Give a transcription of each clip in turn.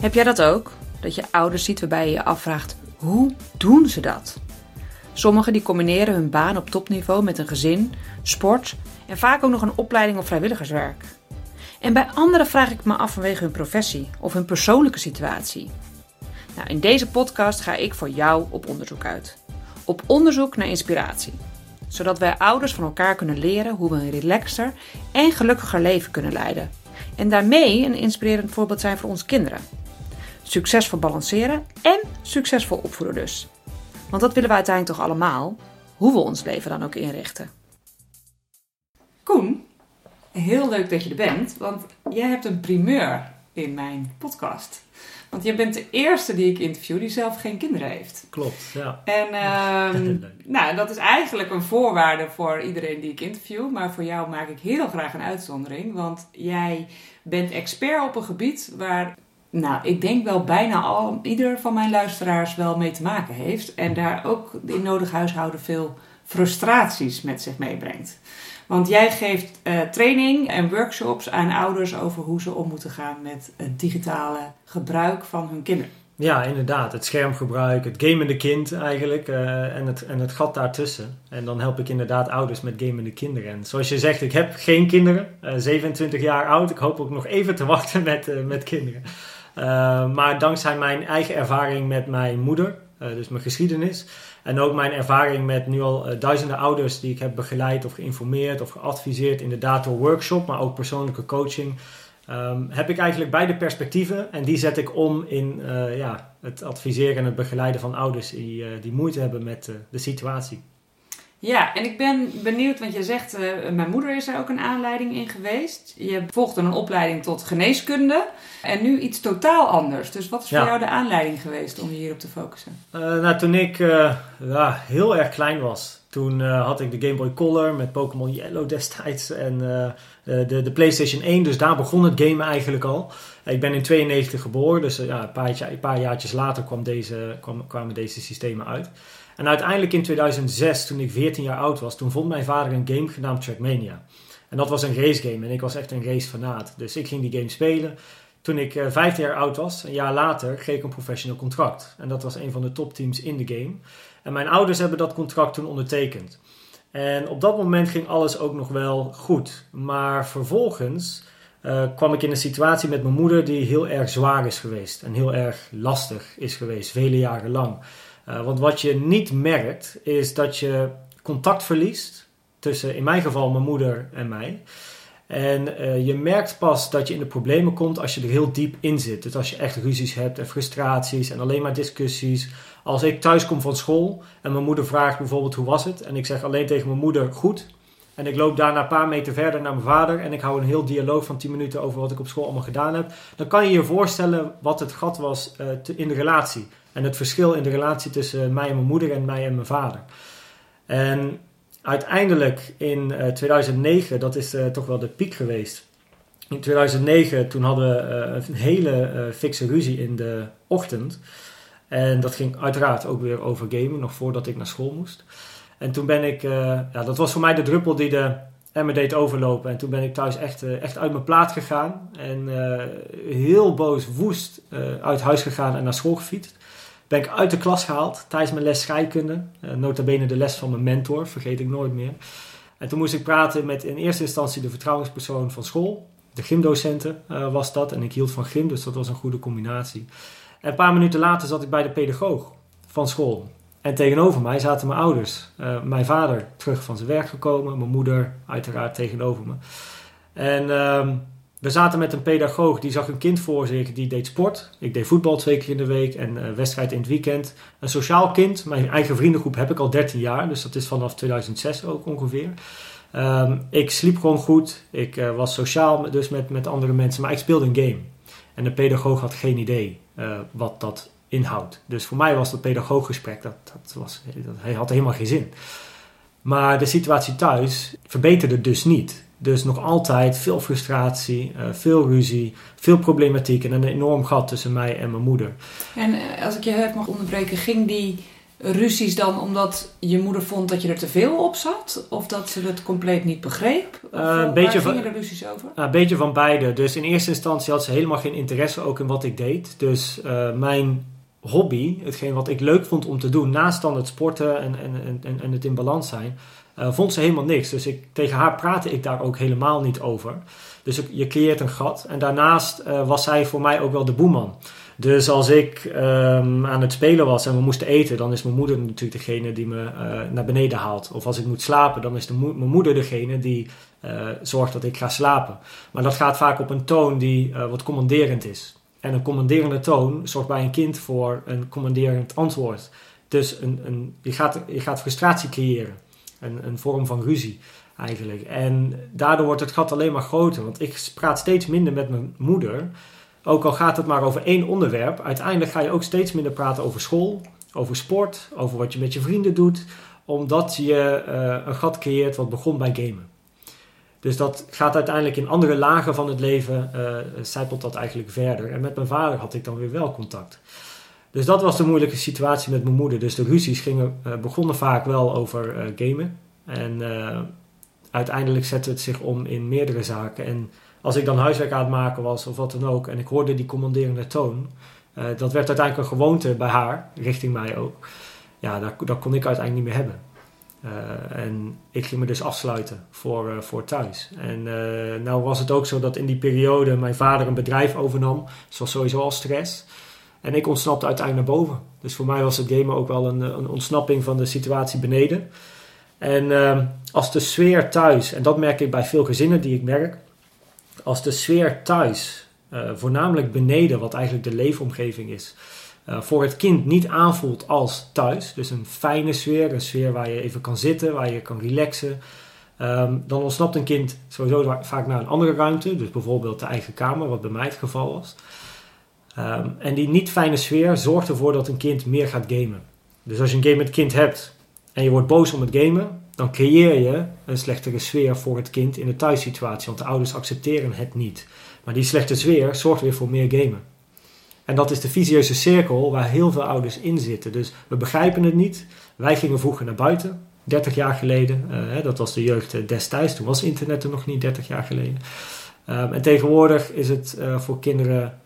Heb jij dat ook? Dat je ouders ziet waarbij je je afvraagt, hoe doen ze dat? Sommigen die combineren hun baan op topniveau met een gezin, sport en vaak ook nog een opleiding of vrijwilligerswerk. En bij anderen vraag ik me af vanwege hun professie of hun persoonlijke situatie. Nou, in deze podcast ga ik voor jou op onderzoek uit. Op onderzoek naar inspiratie. Zodat wij ouders van elkaar kunnen leren hoe we een relaxter en gelukkiger leven kunnen leiden. En daarmee een inspirerend voorbeeld zijn voor onze kinderen. Succesvol balanceren en succesvol opvoeden dus. Want dat willen we uiteindelijk toch allemaal, hoe we ons leven dan ook inrichten. Koen, heel leuk dat je er bent, want jij hebt een primeur in mijn podcast. Want je bent de eerste die ik interview die zelf geen kinderen heeft. Klopt, ja. En ehm, nou, dat is eigenlijk een voorwaarde voor iedereen die ik interview. Maar voor jou maak ik heel graag een uitzondering. Want jij bent expert op een gebied waar, nou, ik denk wel bijna al, ieder van mijn luisteraars wel mee te maken heeft. En daar ook in nodig huishouden veel frustraties met zich meebrengt. Want jij geeft uh, training en workshops aan ouders over hoe ze om moeten gaan met het digitale gebruik van hun kinderen. Ja, inderdaad. Het schermgebruik, het gamende kind eigenlijk uh, en, het, en het gat daartussen. En dan help ik inderdaad ouders met gamende kinderen. En zoals je zegt, ik heb geen kinderen, uh, 27 jaar oud. Ik hoop ook nog even te wachten met, met kinderen. Maar dankzij mijn eigen ervaring met mijn moeder, dus mijn geschiedenis, en ook mijn ervaring met nu al uh, duizenden ouders die ik heb begeleid of geïnformeerd of geadviseerd, inderdaad door workshop, maar ook persoonlijke coaching, um, heb ik eigenlijk beide perspectieven. En die zet ik om in ja, het adviseren en het begeleiden van ouders die, die moeite hebben met de situatie. Ja, en ik ben benieuwd, want je zegt, uh, mijn moeder is er ook een aanleiding in geweest. Je volgde een opleiding tot geneeskunde en nu iets totaal anders. Dus wat is voor jou de aanleiding geweest om je hierop te focussen? Uh, nou, toen ik uh, ja, heel erg klein was, toen had ik de Game Boy Color met Pokémon Yellow destijds en de, de PlayStation 1. Dus daar begon het gamen eigenlijk al. Ik ben in 92 geboren, dus ja, een, paar, een paar jaartjes later kwam deze, kwam, kwamen deze systemen uit. En uiteindelijk in 2006, toen ik 14 jaar oud was, toen vond mijn vader een game genaamd Trackmania. En dat was een racegame en ik was echt een racefanaat. Dus ik ging die game spelen. Toen ik uh, 15 jaar oud was, een jaar later, kreeg ik een professional contract. En dat was een van de topteams in de game. En mijn ouders hebben dat contract toen ondertekend. En op dat moment ging alles ook nog wel goed. Maar vervolgens uh, kwam ik in een situatie met mijn moeder die heel erg zwaar is geweest. En heel erg lastig is geweest, vele jaren lang. Uh, want wat je niet merkt, is dat je contact verliest tussen, in mijn geval, mijn moeder en mij. En uh, je merkt pas dat je in de problemen komt als je er heel diep in zit. Dus als je echt ruzies hebt en frustraties en alleen maar discussies. Als ik thuis kom van school en mijn moeder vraagt bijvoorbeeld hoe was het? En ik zeg alleen tegen mijn moeder goed. En ik loop daarna een paar meter verder naar mijn vader en ik hou een heel dialoog van 10 minuten over wat ik op school allemaal gedaan heb. Dan kan je je voorstellen wat het gat was te, in de relatie. En het verschil in de relatie tussen mij en mijn moeder en mij en mijn vader. En uiteindelijk in uh, 2009, dat is uh, toch wel de piek geweest. In 2009, toen hadden we uh, een hele fikse ruzie in de ochtend. En dat ging uiteraard ook weer over gamen, nog voordat ik naar school moest. En toen ben ik, ja, dat was voor mij de druppel die de emmer deed overlopen. En toen ben ik thuis echt, echt uit mijn plaat gegaan. En heel boos, woest uit huis gegaan en naar school gefietst ben ik uit de klas gehaald tijdens mijn les scheikunde. Uh, nota bene de les van mijn mentor, vergeet ik nooit meer. En toen moest ik praten met in eerste instantie de vertrouwenspersoon van school. De gymdocenten uh, was dat. En ik hield van gym, dus dat was een goede combinatie. En een paar minuten later zat ik bij de pedagoog van school. En tegenover mij zaten mijn ouders. Uh, mijn vader terug van zijn werk gekomen. Mijn moeder uiteraard tegenover me. En ehm, we zaten met een pedagoog die zag een kind voor zich die deed sport. Ik deed voetbal twee keer in de week en uh, wedstrijd in het weekend. Een sociaal kind. Mijn eigen vriendengroep heb ik al 13 jaar, dus dat is vanaf 2006 ook ongeveer. Um, ik sliep gewoon goed. Ik uh, was sociaal dus met, met andere mensen, maar ik speelde een game. En de pedagoog had geen idee uh, wat dat inhoudt. Dus voor mij was dat pedagooggesprek, dat, dat was, dat, hij had helemaal geen zin. Maar de situatie thuis verbeterde dus niet. Dus nog altijd veel frustratie, uh, veel ruzie, veel problematiek en een enorm gat tussen mij en mijn moeder. En uh, als ik je even mag onderbreken, ging die ruzies dan omdat je moeder vond dat je er te veel op zat? Of dat ze het compleet niet begreep? Of, Uh, een beetje waar van- gingen de ruzies over? Een beetje van beide. Dus in eerste instantie had ze helemaal geen interesse ook in wat ik deed. Dus eh, mijn hobby, hetgeen wat ik leuk vond om te doen, naast dan het sporten en, en, en, en het in balans zijn, eh, vond ze helemaal niks. Dus ik, tegen haar praatte ik daar ook helemaal niet over. Dus je creëert een gat. En daarnaast eh, was zij voor mij ook wel de boeman. Dus als ik ehm, aan het spelen was en we moesten eten, dan is mijn moeder natuurlijk degene die me eh, naar beneden haalt. Of als ik moet slapen, dan is mijn moeder degene die zorgt dat ik ga slapen. Maar dat gaat vaak op een toon die wat commanderend is. En een commanderende toon zorgt bij een kind voor een commanderend antwoord. Dus een, een, je, gaat, je gaat frustratie creëren. Een, een vorm van ruzie eigenlijk. En daardoor wordt het gat alleen maar groter. Want ik praat steeds minder met mijn moeder. Ook al gaat het maar over één onderwerp. Uiteindelijk ga je ook steeds minder praten over school, over sport, over wat je met je vrienden doet. Omdat je eh, een gat creëert wat begon bij gamen. Dus dat gaat uiteindelijk in andere lagen van het leven, zijpelt dat eigenlijk verder. En met mijn vader had ik dan weer wel contact. Dus dat was de moeilijke situatie met mijn moeder. Dus de ruzies gingen, eh, begonnen vaak wel over eh, gamen. En eh, uiteindelijk zette het zich om in meerdere zaken. En als ik dan huiswerk aan het maken was of wat dan ook, en ik hoorde die commanderende toon, dat werd uiteindelijk een gewoonte bij haar, richting mij ook. Ja, dat, dat kon ik uiteindelijk niet meer hebben. En ik ging me dus afsluiten voor, voor thuis. En nou was het ook zo dat in die periode mijn vader een bedrijf overnam. Dus was sowieso al stress. En ik ontsnapte uiteindelijk naar boven. Dus voor mij was het gamen ook wel een, een ontsnapping van de situatie beneden. En uh, als de sfeer thuis, en dat merk ik bij veel gezinnen die ik merk, als de sfeer thuis, uh, voornamelijk beneden, wat eigenlijk de leefomgeving is, uh, voor het kind niet aanvoelt als thuis, dus een fijne sfeer, een sfeer waar je even kan zitten, waar je kan relaxen, um, dan ontsnapt een kind sowieso vaak naar een andere ruimte, dus bijvoorbeeld de eigen kamer, wat bij mij het geval was. Um, en die niet fijne sfeer zorgt ervoor dat een kind meer gaat gamen. Dus als je een game met kind hebt en je wordt boos om het gamen, dan creëer je een slechtere sfeer voor het kind in de thuissituatie, want de ouders accepteren het niet. Maar die slechte sfeer zorgt weer voor meer gamen. En dat is de visieuze cirkel waar heel veel ouders in zitten. Dus we begrijpen het niet. Wij gingen vroeger naar buiten, 30 jaar geleden. Uh, dat was de jeugd destijds. Toen was internet er nog niet 30 jaar geleden. Um, en tegenwoordig is het uh, voor kinderen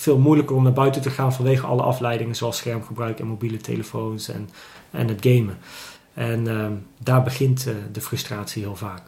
veel moeilijker om naar buiten te gaan vanwege alle afleidingen zoals schermgebruik en mobiele telefoons en, en het gamen. En um, daar begint uh, de frustratie heel vaak.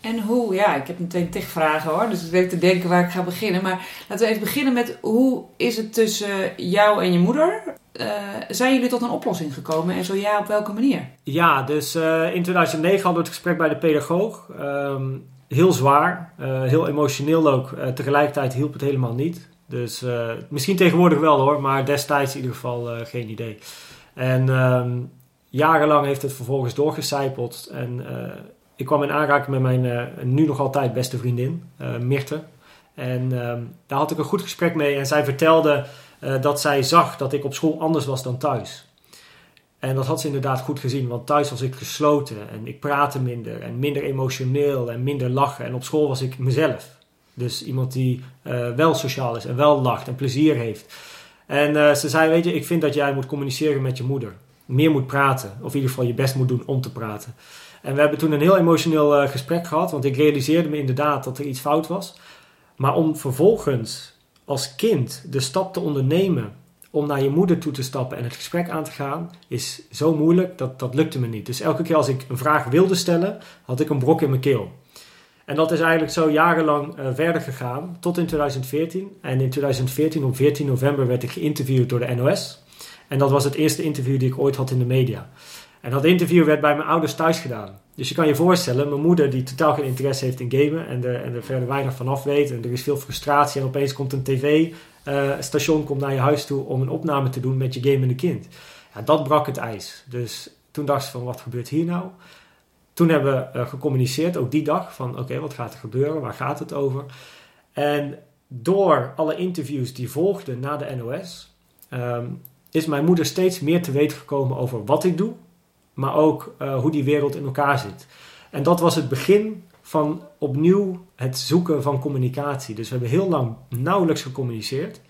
En hoe, ja, ik heb meteen tig vragen hoor, dus ik weet te denken waar ik ga beginnen. Maar laten we even beginnen met hoe is het tussen jou en je moeder? Uh, zijn jullie tot een oplossing gekomen en zo ja, op welke manier? Ja, dus uh, in 2009 hadden we het gesprek bij de pedagoog. Um, heel zwaar, heel emotioneel ook. tegelijkertijd hielp het helemaal niet. Dus misschien tegenwoordig wel hoor, maar destijds in ieder geval geen idee. En um, jarenlang heeft het vervolgens doorgecijpeld en ik kwam in aanraking met mijn nu nog altijd beste vriendin, Mirte. En uh, daar had ik een goed gesprek mee. En zij vertelde dat zij zag dat ik op school anders was dan thuis. En dat had ze inderdaad goed gezien. Want thuis was ik gesloten en ik praatte minder. En minder emotioneel en minder lachen. En op school was ik mezelf. Dus iemand die uh, wel sociaal is en wel lacht en plezier heeft. En uh, ze zei, weet je, ik vind dat jij moet communiceren met je moeder. Meer moet praten. Of in ieder geval je best moet doen om te praten. En we hebben toen een heel emotioneel uh, gesprek gehad, want ik realiseerde me inderdaad dat er iets fout was. Maar om vervolgens als kind de stap te ondernemen om naar je moeder toe te stappen en het gesprek aan te gaan, is zo moeilijk dat dat lukte me niet. Dus elke keer als ik een vraag wilde stellen, had ik een brok in mijn keel. En dat is eigenlijk zo jarenlang uh, verder gegaan, tot in 2014. En in 2014, op 14 november, werd ik geïnterviewd door de NOS. En dat was het eerste interview die ik ooit had in de media. En dat interview werd bij mijn ouders thuis gedaan. Dus je kan je voorstellen, mijn moeder die totaal geen interesse heeft in gamen en er, en er verder weinig vanaf weet. En er is veel frustratie en opeens komt een tv-station uh, komt naar je huis toe om een opname te doen met je gamende kind. Ja, dat brak het ijs. Dus toen dacht ze van wat gebeurt hier nou? Toen hebben we uh, gecommuniceerd, ook die dag, van oké, wat gaat er gebeuren? Waar gaat het over? En door alle interviews die volgden na de NOS, um, is mijn moeder steeds meer te weten gekomen over wat ik doe, maar ook uh, hoe die wereld in elkaar zit. En dat was het begin van opnieuw het zoeken van communicatie. Dus we hebben heel lang nauwelijks gecommuniceerd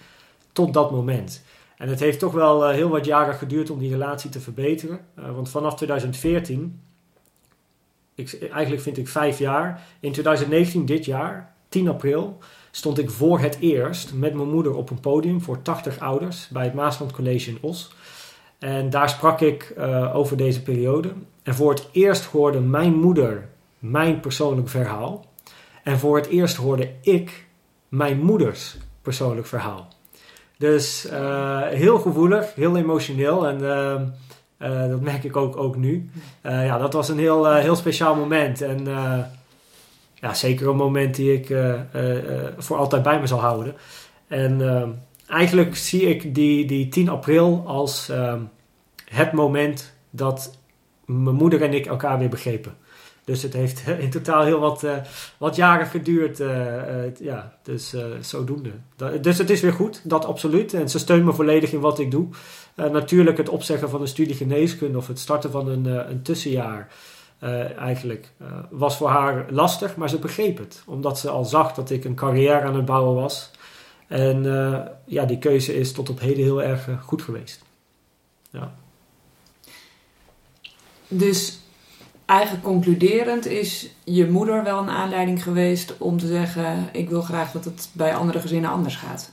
tot dat moment. En het heeft toch wel heel wat jaren geduurd om die relatie te verbeteren. want vanaf 2014, ik, eigenlijk vind ik vijf jaar, in 2019, dit jaar, 10 april, stond ik voor het eerst met mijn moeder op een podium voor 80 ouders bij het Maasland College in Os. En daar sprak ik uh, over deze periode. En voor het eerst hoorde mijn moeder mijn persoonlijk verhaal. En voor het eerst hoorde ik mijn moeders persoonlijk verhaal. Dus uh, heel gevoelig, heel emotioneel. En uh, dat merk ik ook, ook nu. ja, dat was een heel, heel speciaal moment. En ja, zeker een moment die ik voor altijd bij me zal houden. En eigenlijk zie ik die, die 10 april als het moment dat mijn moeder en ik elkaar weer begrepen. Dus het heeft in totaal heel wat, uh, wat jaren geduurd. Uh, uh, ja, dus zodoende. dus het is weer goed, dat absoluut. En ze steunt me volledig in wat ik doe. natuurlijk het opzeggen van een studie geneeskunde of het starten van een, een tussenjaar. eigenlijk was voor haar lastig, maar ze begreep het. Omdat ze al zag dat ik een carrière aan het bouwen was. En ja, die keuze is tot op heden heel erg goed geweest. Ja. Dus eigenlijk concluderend is je moeder wel een aanleiding geweest om te zeggen: Ik wil graag dat het bij andere gezinnen anders gaat.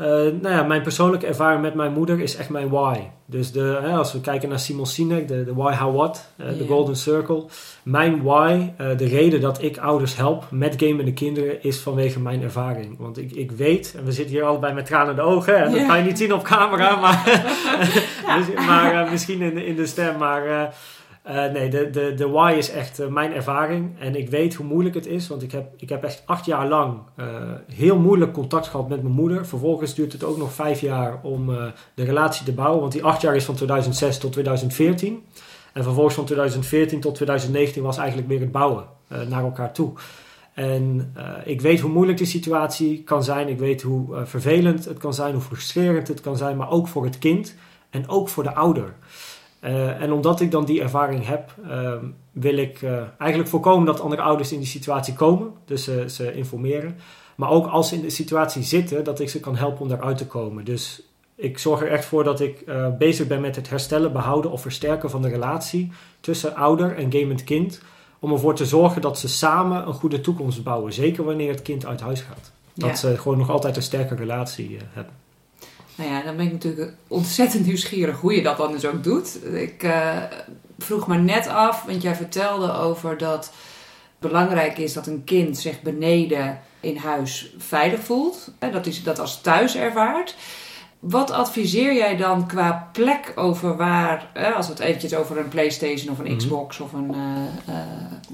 Uh, nou ja, mijn persoonlijke ervaring met mijn moeder is echt mijn why. Dus de, hè, als we kijken naar Simon Sinek, de, de why, how, what, uh, de golden circle. Mijn why, uh, de reden dat ik ouders help met gamende kinderen, is vanwege mijn ervaring. Want ik, ik weet, en we zitten hier allebei met tranen in de ogen, en dat kan je niet zien op camera, maar, maar misschien in, in de stem, maar uh, nee, de, de, de why is echt uh, mijn ervaring. En ik weet hoe moeilijk het is. Want ik heb, ik heb echt acht jaar lang uh, heel moeilijk contact gehad met mijn moeder. Vervolgens duurt het ook nog vijf jaar om de relatie te bouwen. Want die acht jaar is van 2006 tot 2014. En vervolgens van 2014 tot 2019 was eigenlijk weer het bouwen naar elkaar toe. En ik weet hoe moeilijk die situatie kan zijn. Ik weet hoe vervelend het kan zijn, hoe frustrerend het kan zijn. Maar ook voor het kind en ook voor de ouder. Uh, en omdat ik dan die ervaring heb, uh, wil ik uh, eigenlijk voorkomen dat andere ouders in die situatie komen. Dus ze informeren. Maar ook als ze in de situatie zitten, dat ik ze kan helpen om daaruit te komen. Dus ik zorg er echt voor dat ik bezig ben met het herstellen, behouden of versterken van de relatie tussen ouder en gamend kind. Om ervoor te zorgen dat ze samen een goede toekomst bouwen. Zeker wanneer het kind uit huis gaat. Dat ze gewoon nog altijd een sterke relatie hebben. Nou ja, dan ben ik natuurlijk ontzettend nieuwsgierig hoe je dat dan dus ook doet. Ik uh, vroeg me net af, want jij vertelde over dat belangrijk is dat een kind zich beneden in huis veilig voelt. Dat hij dat als thuis ervaart. Wat adviseer jij dan qua plek over waar, als we het eventjes over een PlayStation of een mhm. Xbox of een. Uh, uh,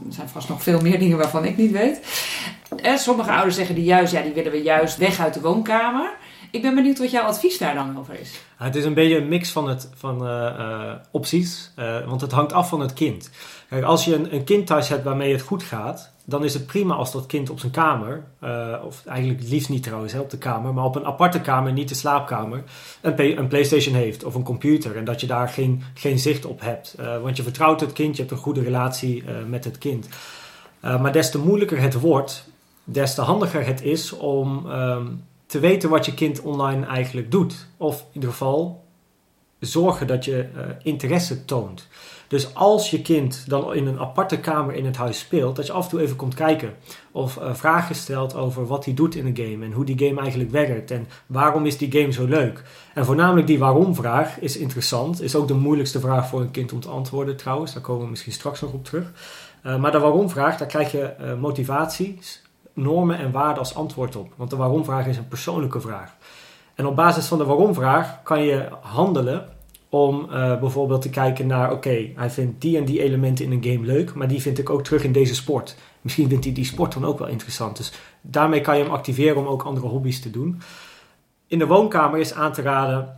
er zijn vast nog veel meer dingen waarvan ik niet weet. sommige ouders zeggen die juist, ja, die willen we juist weg uit de woonkamer. Ik ben benieuwd wat jouw advies daar dan over is. Het is een beetje een mix van, het, van uh, uh, opties, uh, want het hangt af van het kind. Kijk, als je een, een, kind thuis hebt waarmee het goed gaat, dan is het prima als dat kind op zijn kamer, of eigenlijk het liefst niet trouwens op de kamer, maar op een aparte kamer, niet de slaapkamer, een, een PlayStation heeft of een computer en dat je daar geen, geen zicht op hebt. want je vertrouwt het kind, je hebt een goede relatie met het kind. maar des te moeilijker het wordt, des te handiger het is om. Um, te weten wat je kind online eigenlijk doet. Of in ieder geval zorgen dat je uh, interesse toont. Dus als je kind dan in een aparte kamer in het huis speelt, dat je af en toe even komt kijken. Of uh, vragen stelt over wat hij doet in een game en hoe die game eigenlijk werkt en waarom is die game zo leuk. En voornamelijk die waarom-vraag is interessant. Is ook de moeilijkste vraag voor een kind om te antwoorden trouwens. Daar komen we misschien straks nog op terug. Uh, maar de waarom-vraag, daar krijg je motivaties normen en waarden als antwoord op. Want de waarom-vraag is een persoonlijke vraag. En op basis van de waarom-vraag kan je handelen om uh, bijvoorbeeld te kijken naar: oké, hij vindt die en die elementen in een game leuk, maar die vind ik ook terug in deze sport. Misschien vindt hij die sport dan ook wel interessant. Dus daarmee kan je hem activeren om ook andere hobby's te doen. In de woonkamer is aan te raden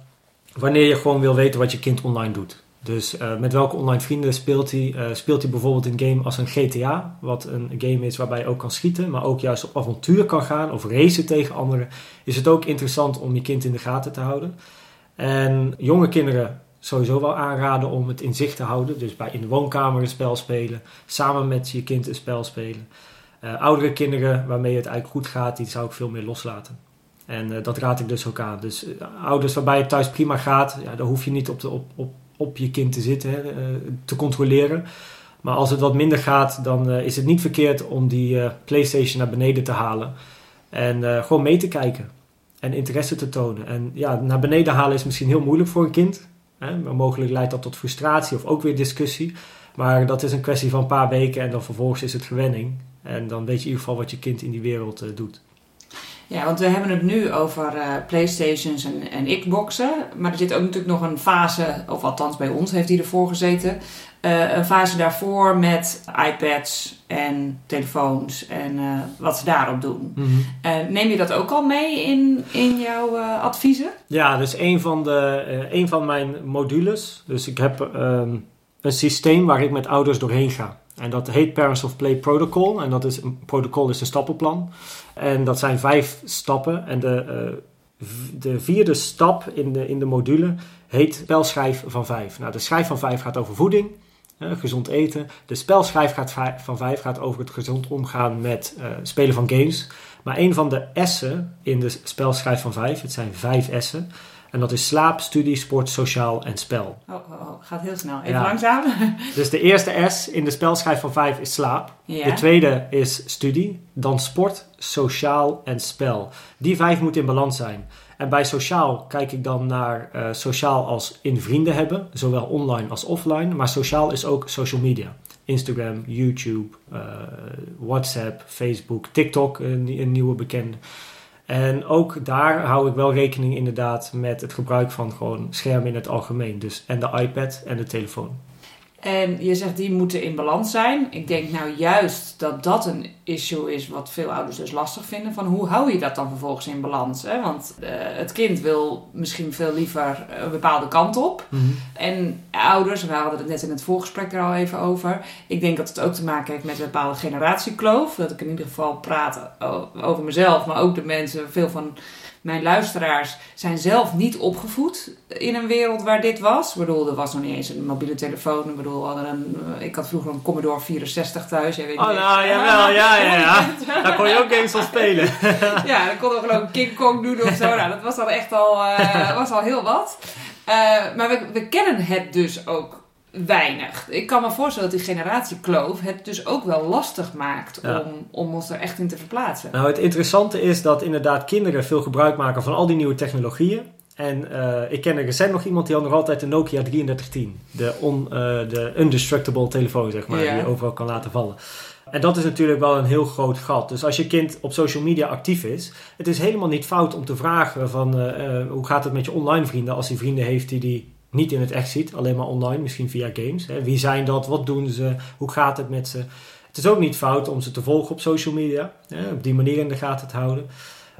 wanneer je gewoon wil weten wat je kind online doet. Dus uh, met welke online vrienden speelt hij? Uh, speelt hij bijvoorbeeld een game als een GTA, wat een game is waarbij je ook kan schieten, maar ook juist op avontuur kan gaan of racen tegen anderen. Is het ook interessant om je kind in de gaten te houden. En jonge kinderen sowieso wel aanraden om het in zicht te houden. Dus bij in de woonkamer een spel spelen, samen met je kind een spel spelen. Uh, oudere kinderen waarmee het eigenlijk goed gaat, die zou ik veel meer loslaten. En dat raad ik dus ook aan. Dus ouders waarbij het thuis prima gaat, ja, daar hoef je niet op, de, op, op, op je kind te zitten, hè, te controleren. Maar als het wat minder gaat, dan is het niet verkeerd om die PlayStation naar beneden te halen. En gewoon mee te kijken. En interesse te tonen. En ja, naar beneden halen is misschien heel moeilijk voor een kind. Hè? Mogelijk leidt dat tot frustratie of ook weer discussie. Maar dat is een kwestie van een paar weken en dan vervolgens is het gewenning. En dan weet je in ieder geval wat je kind in die wereld doet. Ja, want we hebben het nu over uh, Playstations en, en Xboxen. Maar er zit ook natuurlijk nog een fase, of althans bij ons heeft die ervoor gezeten. Uh, een fase daarvoor met iPads en telefoons en uh, wat ze daarop doen. Mm -hmm. neem je dat ook al mee in, in jouw adviezen? Ja, dus een van, de, een van mijn modules. Dus ik heb um, een systeem waar ik met ouders doorheen ga. En dat heet Parents of Play Protocol. En dat is een protocol is een stappenplan. En dat zijn vijf stappen. En de, uh, de vierde stap in de, in de module heet spelschijf van vijf. Nou, de schijf van vijf gaat over voeding, gezond eten. De spelschijf gaat van vijf gaat over het gezond omgaan met uh, spelen van games. Maar een van de S'en in de spelschijf van vijf, het zijn vijf S'en, en dat is slaap, studie, sport, sociaal en spel. Oh, oh. Gaat heel snel. Even ja. langzaam. Dus de eerste S in de spelschijf van 5 is slaap. Ja. De tweede is studie. Dan sport, sociaal en spel. Die vijf moeten in balans zijn. En bij sociaal kijk ik dan naar uh, sociaal als in vrienden hebben. Zowel online als offline. Maar sociaal is ook social media. Instagram, YouTube, uh, WhatsApp, Facebook, TikTok, een, een nieuwe bekende. En ook daar hou ik wel rekening inderdaad met het gebruik van gewoon schermen in het algemeen. Dus en de iPad en de telefoon. En je zegt die moeten in balans zijn. Ik denk nou juist dat dat een issue is wat veel ouders dus lastig vinden. Van hoe hou je dat dan vervolgens in balans? Hè? Want uh, het kind wil misschien veel liever een bepaalde kant op. Mm -hmm. En ouders, we hadden het net in het voorgesprek er al even over. Ik denk dat het ook te maken heeft met een bepaalde generatiekloof. Dat ik in ieder geval praat over mezelf, maar ook de mensen, veel van mijn luisteraars zijn zelf niet opgevoed in een wereld waar dit was. Ik bedoel, er was nog niet eens een mobiele telefoon. Ik bedoel, hadden een, eh, ik had vroeger een Commodore 64 thuis. Jij weet oh, nou, jawel, ja, ja, ja. Daar kon je ook games van spelen. ja, dan kon geloof ik King Kong doen of zo. Nou, dat was al echt al, uh, was al heel wat. Uh, maar we, we kennen het dus ook weinig. Ik kan me voorstellen dat die generatiekloof het dus ook wel lastig maakt om, om ons er echt in te verplaatsen. Nou, het interessante is dat inderdaad kinderen veel gebruik maken van al die nieuwe technologieën. En uh, ik ken er recent nog iemand die had nog altijd de Nokia 3310. De, on, uh, de undestructible telefoon, zeg maar, ja. die je overal kan laten vallen. En dat is natuurlijk wel een heel groot gat. Dus als je kind op social media actief is, het is helemaal niet fout om te vragen van uh, hoe gaat het met je online vrienden als hij vrienden heeft die die niet in het echt ziet, alleen maar online, misschien via games. Hè. Wie zijn dat? Wat doen ze? Hoe gaat het met ze? Het is ook niet fout om ze te volgen op social media, hè, op die manier in de gaten te houden.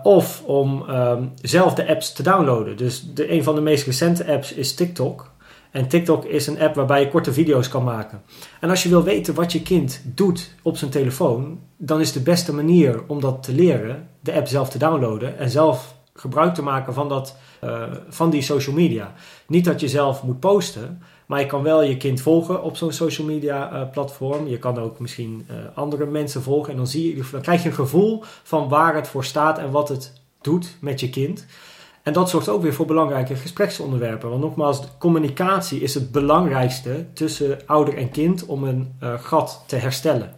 Of om um, zelf de apps te downloaden. Dus de, een van de meest recente apps is TikTok. En TikTok is een app waarbij je korte video's kan maken. En als je wil weten wat je kind doet op zijn telefoon, dan is de beste manier om dat te leren de app zelf te downloaden en zelf gebruik te maken van, dat, uh, van die social media. Niet dat je zelf moet posten, maar je kan wel je kind volgen op zo'n social media uh, platform. Je kan ook misschien uh, andere mensen volgen en dan, zie je, dan krijg je een gevoel van waar het voor staat en wat het doet met je kind. En dat zorgt ook weer voor belangrijke gespreksonderwerpen. Want nogmaals, communicatie is het belangrijkste tussen ouder en kind om een gat te herstellen.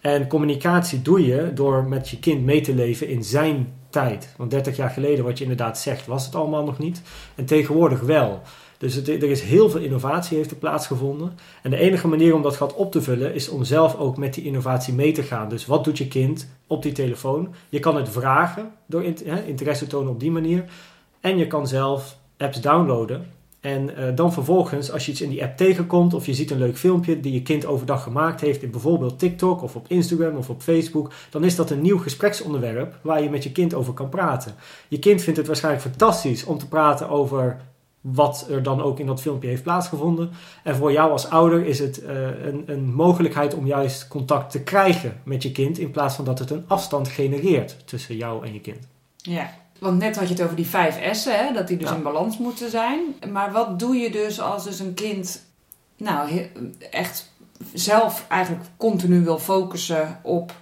En communicatie doe je door met je kind mee te leven in zijn tijd. Want 30 jaar geleden, wat je inderdaad zegt, was het allemaal nog niet. En tegenwoordig wel. Dus er is heel veel innovatie heeft er plaatsgevonden. En de enige manier om dat gat op te vullen is om zelf ook met die innovatie mee te gaan. Dus wat doet je kind op die telefoon? Je kan het vragen door interesse tonen op die manier. En je kan zelf apps downloaden en uh, dan vervolgens, als je iets in die app tegenkomt of je ziet een leuk filmpje die je kind overdag gemaakt heeft in bijvoorbeeld TikTok of op Instagram of op Facebook, dan is dat een nieuw gespreksonderwerp waar je met je kind over kan praten. Je kind vindt het waarschijnlijk fantastisch om te praten over wat er dan ook in dat filmpje heeft plaatsgevonden. En voor jou als ouder is het uh, een, een mogelijkheid om juist contact te krijgen met je kind in plaats van dat het een afstand genereert tussen jou en je kind. Ja, want net had je het over die vijf S'en, hè, dat die dus in balans moeten zijn. Maar wat doe je dus als dus een kind nou, echt zelf eigenlijk continu wil focussen op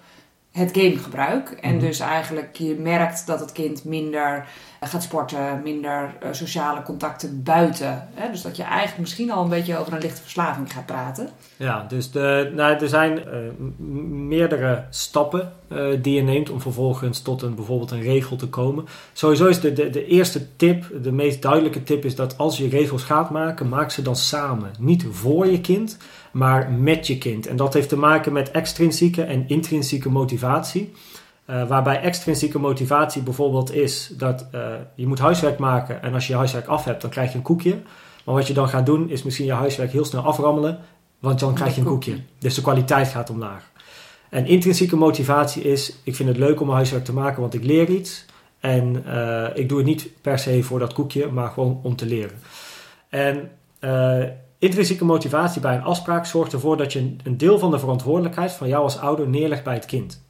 het gamegebruik. En Mhm. dus eigenlijk je merkt dat het kind minder gaat sporten, minder eh, sociale contacten buiten. Hè? Dus dat je eigenlijk misschien al een beetje over een lichte verslaving gaat praten. Ja, dus de, nou, er zijn eh, meerdere stappen eh, die je neemt om vervolgens tot een, bijvoorbeeld een regel te komen. Sowieso is de, de eerste tip, de meest duidelijke tip, is dat als je regels gaat maken, maak ze dan samen. Niet voor je kind, maar met je kind. En dat heeft te maken met extrinsieke en intrinsieke motivatie. Eh, waarbij extrinsieke motivatie bijvoorbeeld is dat eh, je moet huiswerk maken en als je je huiswerk af hebt, dan krijg je een koekje. Maar wat je dan gaat doen, is misschien je huiswerk heel snel aframmelen, want dan krijg je een koekje. Dus de kwaliteit gaat omlaag. En intrinsieke motivatie is, ik vind het leuk om mijn huiswerk te maken, want ik leer iets. En eh, ik doe het niet per se voor dat koekje, maar gewoon om te leren. En intrinsieke motivatie bij een afspraak zorgt ervoor dat je een deel van de verantwoordelijkheid van jou als ouder neerlegt bij het kind.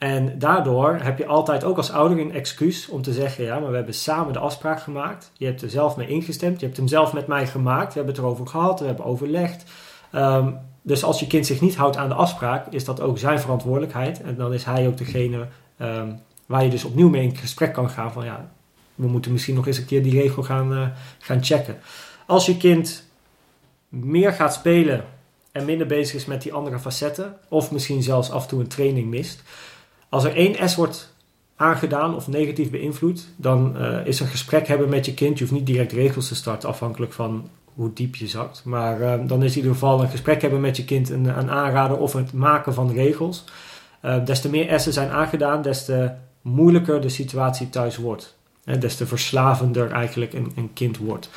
En daardoor heb je altijd ook als ouder een excuus om te zeggen: ja, maar we hebben samen de afspraak gemaakt. Je hebt er zelf mee ingestemd. Je hebt hem zelf met mij gemaakt. We hebben het erover gehad. We hebben overlegd. Ehm, dus als je kind zich niet houdt aan de afspraak, is dat ook zijn verantwoordelijkheid. En dan is hij ook degene ehm, waar je dus opnieuw mee in gesprek kan gaan: van ja, we moeten misschien nog eens een keer die regel gaan, eh, gaan checken. Als je kind meer gaat spelen en minder bezig is met die andere facetten, of misschien zelfs af en toe een training mist. Als er één S wordt aangedaan of negatief beïnvloed, dan eh, is een gesprek hebben met je kind. Je hoeft niet direct regels te starten, afhankelijk van hoe diep je zakt. Maar eh, dan is in ieder geval een gesprek hebben met je kind een, een aanrader of het maken van regels. Eh, des te meer S'en zijn aangedaan, des te moeilijker de situatie thuis wordt. En des te verslavender eigenlijk een, een kind wordt.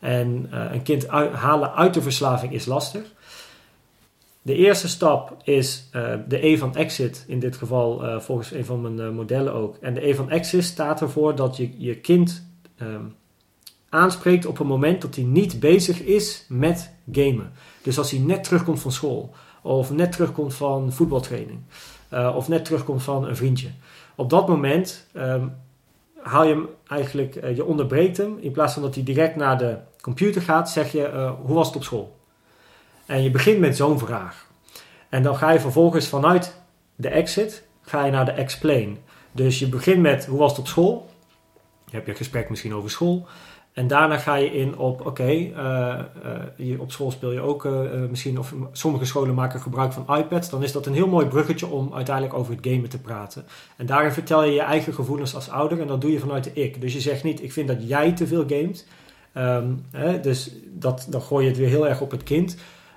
En een kind halen uit de verslaving is lastig. De eerste stap is uh, de E van exit, in dit geval uh, volgens een van mijn modellen ook. En de E van exit staat ervoor dat je je kind um, aanspreekt op een moment dat hij niet bezig is met gamen. Dus als hij net terugkomt van school, of net terugkomt van voetbaltraining, of net terugkomt van een vriendje. Op dat moment um, haal je hem eigenlijk, je onderbreekt hem. In plaats van dat hij direct naar de computer gaat, zeg je: Hoe was het op school? En je begint met zo'n vraag. En dan ga je vervolgens vanuit de exit ga je naar de explain. Dus je begint met: Hoe was het op school? Je hebt je gesprek misschien over school. En daarna ga je in op, oké, okay, uh, op school speel je ook uh, misschien, of sommige scholen maken gebruik van iPads. Dan is dat een heel mooi bruggetje om uiteindelijk over het gamen te praten. En daarin vertel je je eigen gevoelens als ouder en dat doe je vanuit de ik. Dus je zegt niet, ik vind dat jij te veel gamet. Um, hè, dus dat, dan gooi je het weer heel erg op het kind.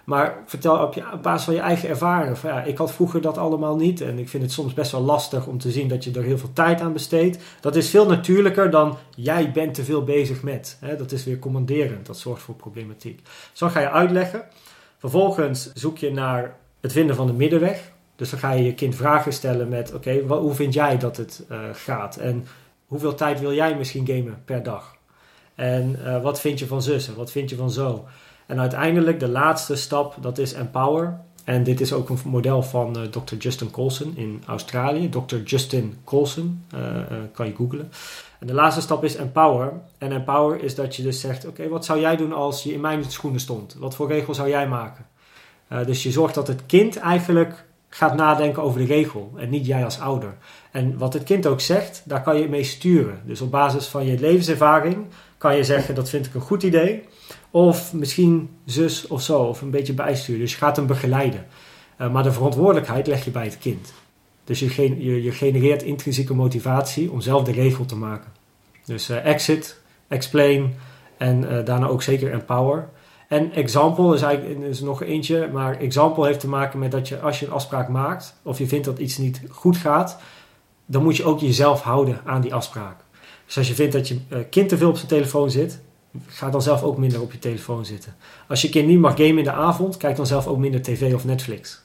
Maar vertel op, je, op basis van je eigen ervaring. Ja, ik had vroeger dat allemaal niet. En ik vind het soms best wel lastig om te zien dat je er heel veel tijd aan besteedt. Dat is veel natuurlijker dan jij bent te veel bezig met. Hè? Dat is weer commanderend. Dat zorgt voor problematiek. Zo ga je uitleggen. Vervolgens zoek je naar het vinden van de middenweg. Dus dan ga je je kind vragen stellen met... Oké, hoe vind jij dat het uh, gaat? En hoeveel tijd wil jij misschien gamen per dag? En uh, wat vind je van zussen? Wat vind je van zo? En uiteindelijk de laatste stap, dat is Empower. En dit is ook een model van uh, Dr. Justin Colson in Australië. Dr. Justin Colson, uh, uh, kan je googlen. En de laatste stap is Empower. En Empower is dat je dus zegt, oké, wat zou jij doen als je in mijn schoenen stond? Wat voor regel zou jij maken? Dus je zorgt dat het kind eigenlijk gaat nadenken over de regel en niet jij als ouder. En wat het kind ook zegt, daar kan je mee sturen. Dus op basis van je levenservaring kan je zeggen, dat vind ik een goed idee. Of misschien zus of zo, of een beetje bijsturen. Dus je gaat hem begeleiden. Uh, maar de verantwoordelijkheid leg je bij het kind. Dus je, je, genereert intrinsieke motivatie om zelf de regel te maken. Dus uh, exit, explain en uh, daarna ook zeker empower. En example is eigenlijk is nog eentje, maar example heeft te maken met dat je als je een afspraak maakt of je vindt dat iets niet goed gaat, dan moet je ook jezelf houden aan die afspraak. Dus als je vindt dat je kind te veel op zijn telefoon zit, ga dan zelf ook minder op je telefoon zitten. Als je kind niet mag gamen in de avond, kijk dan zelf ook minder tv of Netflix.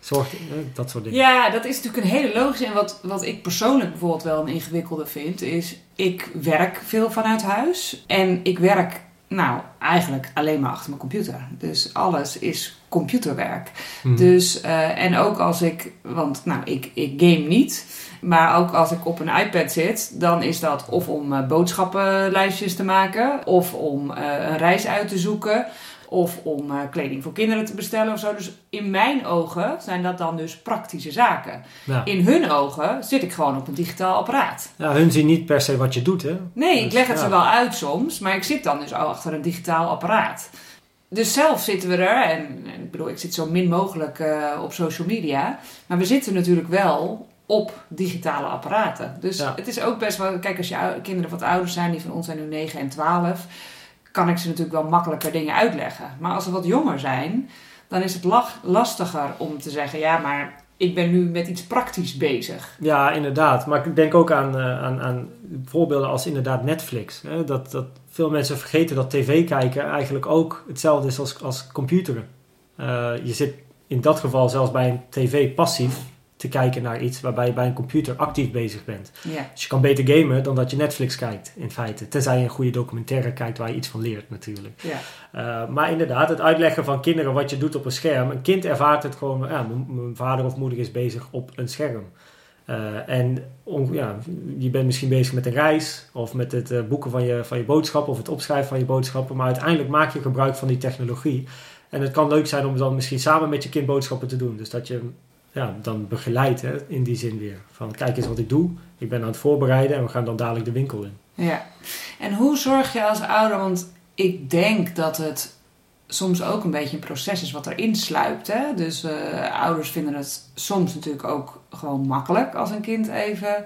Zorg, dat soort dingen. Ja, dat is natuurlijk een hele logische. En wat, wat ik persoonlijk bijvoorbeeld wel een ingewikkelde vind, is ik werk veel vanuit huis. En ik werk nou eigenlijk alleen maar achter mijn computer. Dus alles is computerwerk. Mhm. Dus, uh, en ook als ik, want nou, ik, ik game niet. Maar ook als ik op een iPad zit, dan is dat of om uh, boodschappenlijstjes te maken, of om uh, een reis uit te zoeken, Of om uh, kleding voor kinderen te bestellen of zo. Dus in mijn ogen zijn dat dan dus praktische zaken. Ja. In hun ogen zit ik gewoon op een digitaal apparaat. Ja, hun zien niet per se wat je doet, hè? Nee, ik Dus, leg het ja. ze wel uit soms, maar ik zit dan dus al achter een digitaal apparaat. Dus zelf zitten we er, en, en ik bedoel, ik zit zo min mogelijk eh, op social media, maar we zitten natuurlijk wel op digitale apparaten. Dus Ja. het is ook best wel, kijk, als je kinderen wat ouder zijn, die van ons zijn nu 9 en 12, kan ik ze natuurlijk wel makkelijker dingen uitleggen. Maar als ze wat jonger zijn, dan is het lastiger om te zeggen, ja, maar ik ben nu met iets praktisch bezig. Ja, inderdaad. Maar ik denk ook aan, eh, aan, aan voorbeelden als inderdaad Netflix. Dat, dat veel mensen vergeten dat tv kijken eigenlijk ook hetzelfde is als, als computeren. Eh, je zit in dat geval zelfs bij een tv passief te kijken naar iets waarbij je bij een computer actief bezig bent. Ja. Dus je kan beter gamen dan dat je Netflix kijkt, in feite. Tenzij je een goede documentaire kijkt waar je iets van leert, natuurlijk. Ja. Uh, maar inderdaad, het uitleggen van kinderen wat je doet op een scherm. Een kind ervaart het gewoon, ja, mijn vader of moeder is bezig op een scherm. Uh, en ja, je bent misschien bezig met een reis of met het uh, boeken van je, van je boodschappen of het opschrijven van je boodschappen. Maar uiteindelijk maak je gebruik van die technologie. En het kan leuk zijn om dan misschien samen met je kind boodschappen te doen. Dus dat je ja, dan begeleidt hè, in die zin weer. Van kijk eens wat ik doe. Ik ben aan het voorbereiden en we gaan dan dadelijk de winkel in. Ja. En hoe zorg je als ouder, want ik denk dat het soms ook een beetje een proces is wat erin sluipt. Hè? Dus uh, ouders vinden het soms natuurlijk ook gewoon makkelijk als een kind even.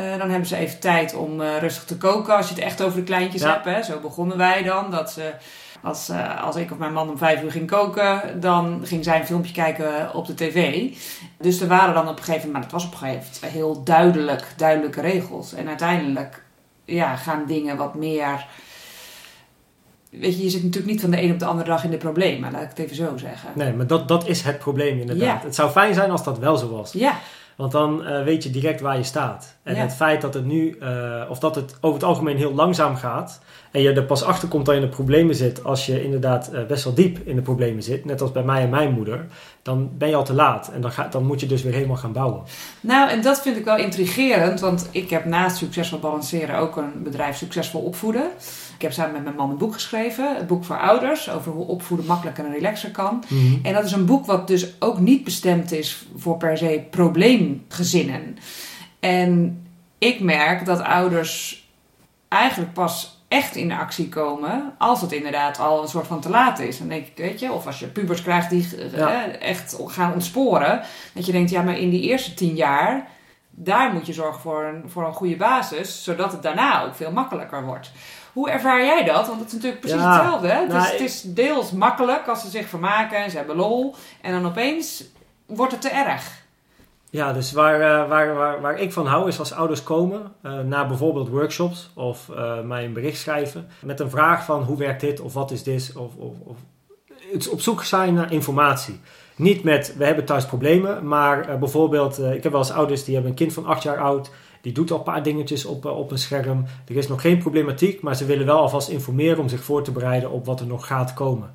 Uh, dan hebben ze even tijd om uh, rustig te koken als je het echt over de kleintjes Ja. hebt. Hè? Zo begonnen wij dan. Dat ze, als, uh, als ik of mijn man om vijf uur ging koken, dan ging zij een filmpje kijken op de tv. Dus er waren dan op een gegeven moment, maar het was op een gegeven moment heel duidelijk, duidelijke regels. En uiteindelijk ja, gaan dingen wat meer weet je, je zit natuurlijk niet van de een op de andere dag in de problemen, laat ik het even zo zeggen. Nee, maar dat, dat is het probleem inderdaad. Ja. Het zou fijn zijn als dat wel zo was. Ja, Want dan uh, weet je direct waar je staat. En Ja. het feit dat het nu, uh, of dat het over het algemeen heel langzaam gaat. En je er pas achter komt dat je in de problemen zit. Als je inderdaad uh, best wel diep in de problemen zit. Net als bij mij en mijn moeder. Dan ben je al te laat. En dan, ga, dan moet je dus weer helemaal gaan bouwen. nou en dat vind ik wel intrigerend. Want ik heb naast Succesvol Balanceren ook een bedrijf Succesvol Opvoeden. Ik heb samen met mijn man een boek geschreven. Het boek voor ouders. Over hoe opvoeden makkelijker en relaxer kan. Mm-hmm. En dat is een boek wat dus ook niet bestemd is voor per se probleemgezinnen. En ik merk dat ouders eigenlijk pas echt in actie komen als het inderdaad al een soort van te laat is. Dan denk ik, weet je, of als je pubers krijgt die Ja. eh, echt gaan ontsporen, dat je denkt, ja, maar in die eerste tien jaar, daar moet je zorgen voor een, voor een goede basis, zodat het daarna ook veel makkelijker wordt. Hoe ervaar jij dat? Want het is natuurlijk precies Ja, hetzelfde. Hè? Het, nou, is, het is deels makkelijk als ze zich vermaken en ze hebben lol. En dan opeens wordt het te erg. Ja, dus waar, uh, waar, waar, waar ik van hou is als ouders komen uh, naar bijvoorbeeld workshops of uh, mij een bericht schrijven met een vraag van hoe werkt dit of wat is dit of, of, of het op zoek zijn naar informatie. Niet met we hebben thuis problemen, maar bijvoorbeeld ik heb wel eens ouders die hebben een kind van acht jaar oud. Die doet al een paar dingetjes op, op een scherm. Er is nog geen problematiek, maar ze willen wel alvast informeren om zich voor te bereiden op wat er nog gaat komen.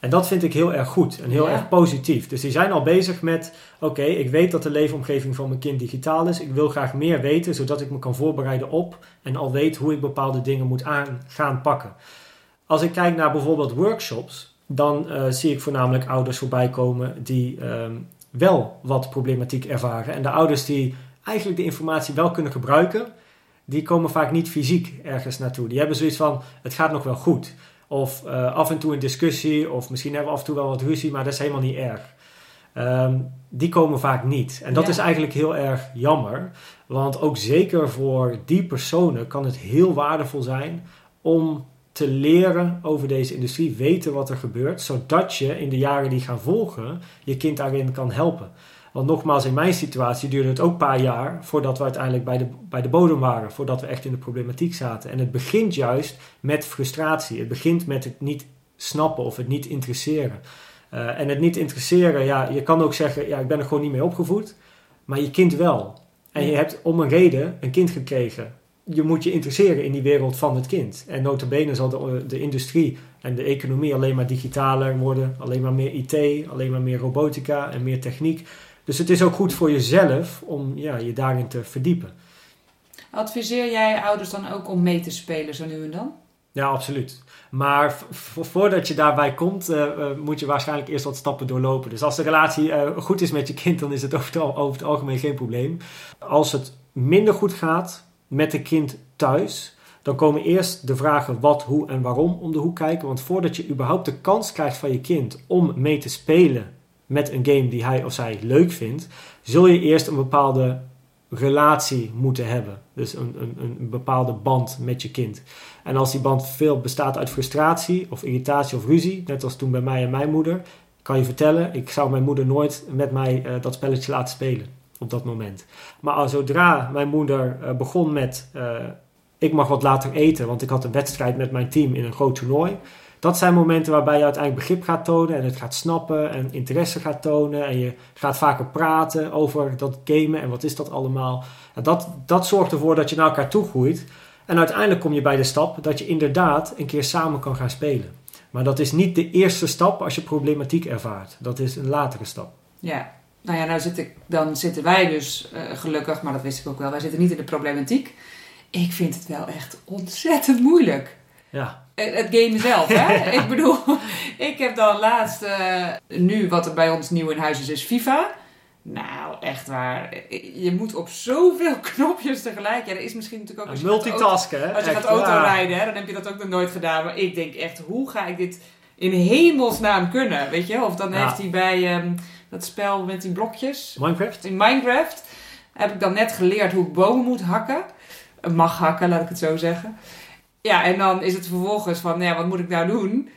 En dat vind ik heel erg goed en heel Ja. erg positief. Dus die zijn al bezig met: oké, ik weet dat de leefomgeving van mijn kind digitaal is. Ik wil graag meer weten, zodat ik me kan voorbereiden op en al weet hoe ik bepaalde dingen moet aan gaan pakken. Als ik kijk naar bijvoorbeeld workshops, dan uh, zie ik voornamelijk ouders voorbij komen die um, wel wat problematiek ervaren. En de ouders die eigenlijk de informatie wel kunnen gebruiken, die komen vaak niet fysiek ergens naartoe. Die hebben zoiets van: het gaat nog wel goed. Of uh, af en toe een discussie, of misschien hebben we af en toe wel wat ruzie, maar dat is helemaal niet erg. Um, die komen vaak niet. En dat Ja. is eigenlijk heel erg jammer. Want ook zeker voor die personen kan het heel waardevol zijn om te leren over deze industrie, weten wat er gebeurt, zodat je in de jaren die gaan volgen je kind daarin kan helpen. Want nogmaals, in mijn situatie duurde het ook een paar jaar voordat we uiteindelijk bij de, bij de bodem waren, voordat we echt in de problematiek zaten. En het begint juist met frustratie. Het begint met het niet snappen of het niet interesseren. Uh, en het niet interesseren, ja, je kan ook zeggen, ja, ik ben er gewoon niet mee opgevoed, maar je kind wel. En je hebt om een reden een kind gekregen. Je moet je interesseren in die wereld van het kind. En notabene zal de, de industrie en de economie alleen maar digitaler worden. Alleen maar meer IT, alleen maar meer robotica en meer techniek. Dus het is ook goed voor jezelf om ja, je daarin te verdiepen. Adviseer jij ouders dan ook om mee te spelen zo nu en dan? Ja, absoluut. Maar voordat je daarbij komt, uh, moet je waarschijnlijk eerst wat stappen doorlopen. Dus als de relatie uh, goed is met je kind, dan is het over het, over het, algemeen geen probleem. Als het minder goed gaat met het kind thuis, dan komen eerst de vragen wat, hoe en waarom om de hoek kijken. Want voordat je überhaupt de kans krijgt van je kind om mee te spelen met een game die hij of zij leuk vindt, zul je eerst een bepaalde relatie moeten hebben. Dus een, een, een bepaalde band met je kind. En als die band veel bestaat uit frustratie of irritatie of ruzie, net als toen bij mij en mijn moeder, kan je vertellen, ik zou mijn moeder nooit met mij uh, dat spelletje laten spelen op dat moment. Maar zodra mijn moeder uh, begon met, uh, ik mag wat later eten, want ik had een wedstrijd met mijn team in een groot toernooi. Dat zijn momenten waarbij je uiteindelijk begrip gaat tonen en het gaat snappen en interesse gaat tonen. En je gaat vaker praten over dat gamen en wat is dat allemaal. En dat, dat zorgt ervoor dat je naar elkaar toe groeit. En uiteindelijk kom je bij de stap dat je inderdaad een keer samen kan gaan spelen. Maar dat is niet de eerste stap als je problematiek ervaart. Dat is een latere stap. Ja, nou ja, nou zit ik, dan zitten wij dus uh, gelukkig, maar dat wist ik ook wel, wij zitten niet in de problematiek. Ik vind het wel echt ontzettend moeilijk. Ja. Het, het game zelf, hè? ik bedoel, ik heb dan laatst, uh, nu wat er bij ons nieuw in huis is, is FIFA. Nou, echt waar. Je moet op zoveel knopjes tegelijk. Ja, dat is misschien natuurlijk ook... Als je multitasken, hè? Als je gaat autorijden, hè, dan heb je dat ook nog nooit gedaan. Maar ik denk echt, hoe ga ik dit in hemelsnaam kunnen? Weet je? Of dan ja. heeft hij bij um, dat spel met die blokjes... Minecraft? In Minecraft heb ik dan net geleerd hoe ik bomen moet hakken. Mag hakken, laat ik het zo zeggen. Ja, en dan is het vervolgens van, nou ja, wat moet ik nou doen?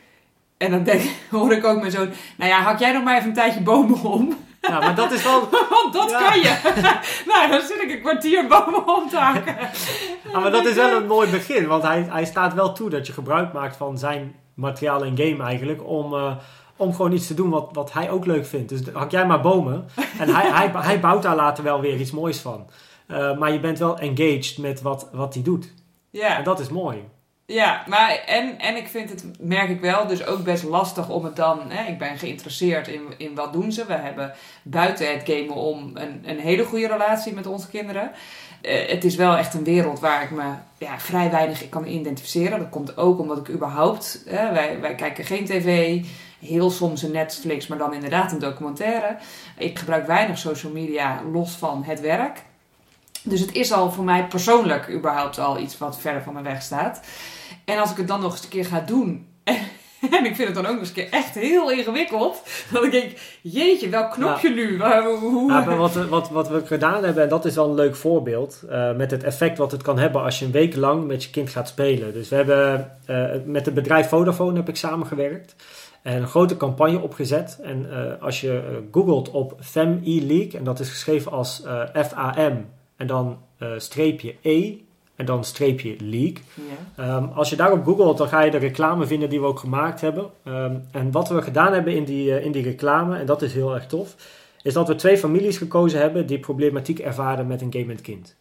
En dan denk, hoor ik ook mijn zoon, nou ja, hak jij nog maar even een tijdje bomen om. Ja, maar dat is wel... Want dat kan je. nou, dan zit ik een kwartier bomen om te hakken. Ja, maar dat is wel een mooi begin. Want hij, hij staat wel toe dat je gebruik maakt van zijn materiaal en game eigenlijk. Om, uh, om gewoon iets te doen wat, wat hij ook leuk vindt. Dus hak jij maar bomen. En hij, hij, hij bouwt daar later wel weer iets moois van. Uh, maar je bent wel engaged met wat, wat hij doet. Ja. En dat is mooi. Ja, maar en, en ik vind het, merk ik wel, dus ook best lastig om het dan. Hè, ik ben geïnteresseerd in, in wat doen ze. We hebben buiten het gamen om een, een hele goede relatie met onze kinderen. Uh, het is wel echt een wereld waar ik me ja, vrij weinig kan identificeren. Dat komt ook omdat ik überhaupt, hè, wij, wij kijken geen tv, heel soms een Netflix, maar dan inderdaad een documentaire. Ik gebruik weinig social media los van het werk. Dus het is al voor mij persoonlijk überhaupt al iets wat verder van me weg staat. En als ik het dan nog eens een keer ga doen. En ik vind het dan ook nog eens een keer echt heel ingewikkeld. Dat ik denk, jeetje, welk knopje nu? Wat, wat, wat we gedaan hebben, en dat is wel een leuk voorbeeld. Uh, met het effect wat het kan hebben als je een week lang met je kind gaat spelen. Dus we hebben uh, met het bedrijf Vodafone heb ik samengewerkt. En een grote campagne opgezet. En uh, als je googelt op FEM E-League, en dat is geschreven als F-A-M en dan streepje E en dan streepje league. Ja. Um, als je daarop googelt, dan ga je de reclame vinden die we ook gemaakt hebben. Um, en wat we gedaan hebben in die, uh, in die reclame, en dat is heel erg tof, is dat we twee families gekozen hebben die problematiek ervaren met een gamend kind.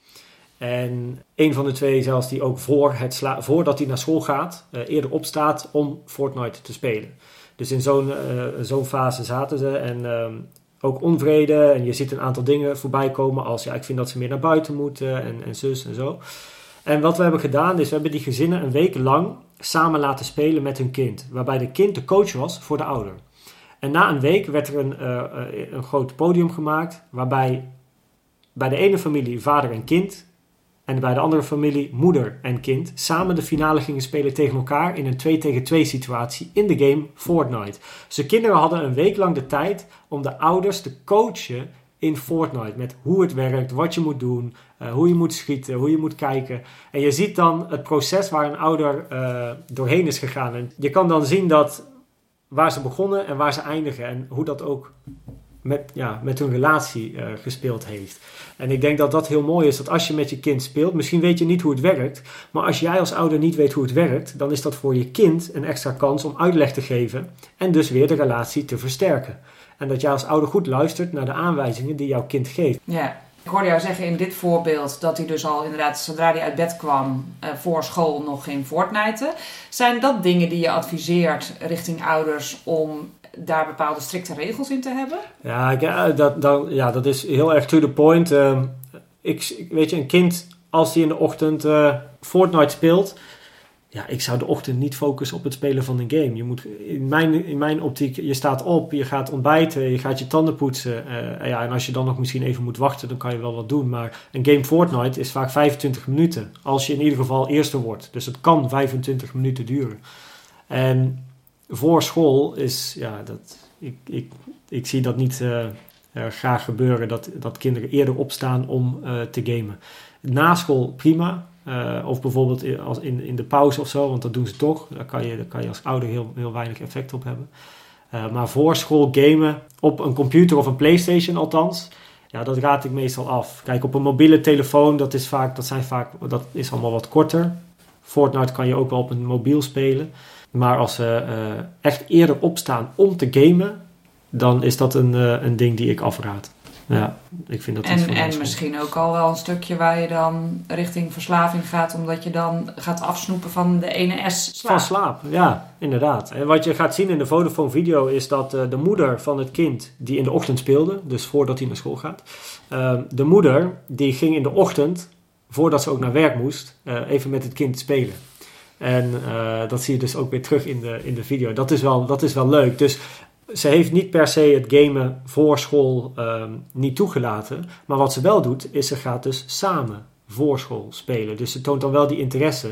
En een van de twee zelfs die ook voor het voordat hij naar school gaat, uh, eerder opstaat om Fortnite te spelen. Dus in zo'n uh, zo'n fase zaten ze en um, ook onvrede en je ziet een aantal dingen voorbij komen als ja, ik vind dat ze meer naar buiten moeten en, en zus en zo. En wat we hebben gedaan is, we hebben die gezinnen een week lang samen laten spelen met hun kind. Waarbij de kind de coach was voor de ouder. En na een week werd er een, uh, een groot podium gemaakt. Waarbij bij de ene familie vader en kind. En bij de andere familie moeder en kind. Samen de finale gingen spelen tegen elkaar in een 2 tegen 2 situatie in de game Fortnite. De kinderen hadden een week lang de tijd om de ouders te coachen in Fortnite. Met hoe het werkt, wat je moet doen, uh, hoe je moet schieten, hoe je moet kijken. En je ziet dan het proces waar een ouder uh, doorheen is gegaan. En je kan dan zien dat waar ze begonnen en waar ze eindigen. En hoe dat ook met, ja, met hun relatie uh, gespeeld heeft. En ik denk dat dat heel mooi is. Dat als je met je kind speelt, misschien weet je niet hoe het werkt. Maar als jij als ouder niet weet hoe het werkt, dan is dat voor je kind een extra kans om uitleg te geven. En dus weer de relatie te versterken. En dat jij als ouder goed luistert naar de aanwijzingen die jouw kind geeft. Ja. Ik hoorde jou zeggen in dit voorbeeld dat hij dus al inderdaad, zodra hij uit bed kwam, uh, voor school nog ging Fortnite. Zijn dat dingen die je adviseert richting ouders om daar bepaalde strikte regels in te hebben? Ja, ik, dat, dat, ja dat is heel erg to the point. Uh, ik, weet je, een kind als hij in de ochtend uh, Fortnite speelt, ja, ik zou de ochtend niet focussen op het spelen van een game. Je moet, in, mijn, in mijn optiek, je staat op, je gaat ontbijten, je gaat je tanden poetsen. Uh, ja, en als je dan nog misschien even moet wachten, dan kan je wel wat doen. Maar een game Fortnite is vaak 25 minuten. Als je in ieder geval eerste wordt. Dus het kan 25 minuten duren. En voor school is, ja, dat, ik, ik, ik zie dat niet uh, graag gebeuren. Dat, dat kinderen eerder opstaan om te gamen. Na school prima. Of bijvoorbeeld in, als in, in de pauze of zo, want dat doen ze toch. Daar kan je, daar kan je als ouder heel, heel weinig effect op hebben. Maar voor school gamen op een computer of een PlayStation althans, ja, dat raad ik meestal af. Kijk, op een mobiele telefoon, dat is, vaak, dat zijn vaak, dat is allemaal wat korter. Fortnite kan je ook wel op een mobiel spelen. Maar als ze uh, echt eerder opstaan om te gamen, dan is dat een, een ding die ik afraad. Ja, ik vind dat En, en misschien ook al wel een stukje waar je dan richting verslaving gaat, omdat je dan gaat afsnoepen van de ene S slaap. Van slaap, ja, inderdaad. En wat je gaat zien in de Vodafone video is dat uh, de moeder van het kind die in de ochtend speelde, dus voordat hij naar school gaat, uh, de moeder die ging in de ochtend, voordat ze ook naar werk moest, uh, even met het kind spelen. En dat zie je dus ook weer terug in de, in de video. Dat is, wel, dat is wel leuk. Dus ze heeft niet per se het gamen voor school um, niet toegelaten. Maar wat ze wel doet, is ze gaat dus samen voor school spelen. Dus ze toont dan wel die interesse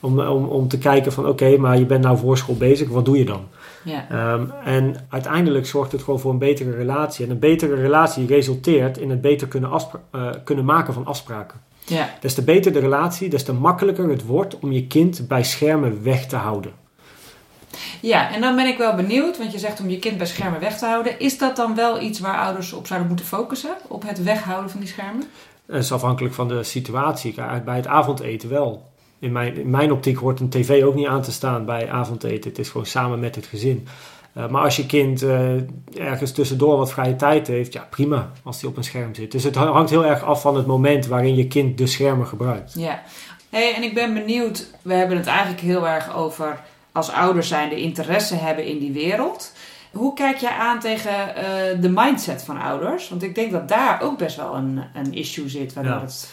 om, om, om te kijken van oké, maar je bent nou voor school bezig, wat doe je dan? Ja. Um, en uiteindelijk zorgt het gewoon voor een betere relatie. En een betere relatie resulteert in het beter kunnen, uh, kunnen maken van afspraken. Ja. Des te beter de relatie, des te makkelijker het wordt om je kind bij schermen weg te houden. Ja, en dan ben ik wel benieuwd, want je zegt om je kind bij schermen weg te houden. Is dat dan wel iets waar ouders op zouden moeten focussen? Op het weghouden van die schermen? Dat is afhankelijk van de situatie. Bij het avondeten wel. In mijn, in mijn optiek hoort een tv ook niet aan te staan bij avondeten. Het is gewoon samen met het gezin. Uh, maar als je kind uh, ergens tussendoor wat vrije tijd heeft, ja prima als hij op een scherm zit. Dus het hangt heel erg af van het moment waarin je kind de schermen gebruikt. Ja, hey, en ik ben benieuwd, we hebben het eigenlijk heel erg over als ouders zijn de interesse hebben in die wereld. Hoe kijk jij aan tegen uh, de mindset van ouders? Want ik denk dat daar ook best wel een, een issue zit. Waardoor het...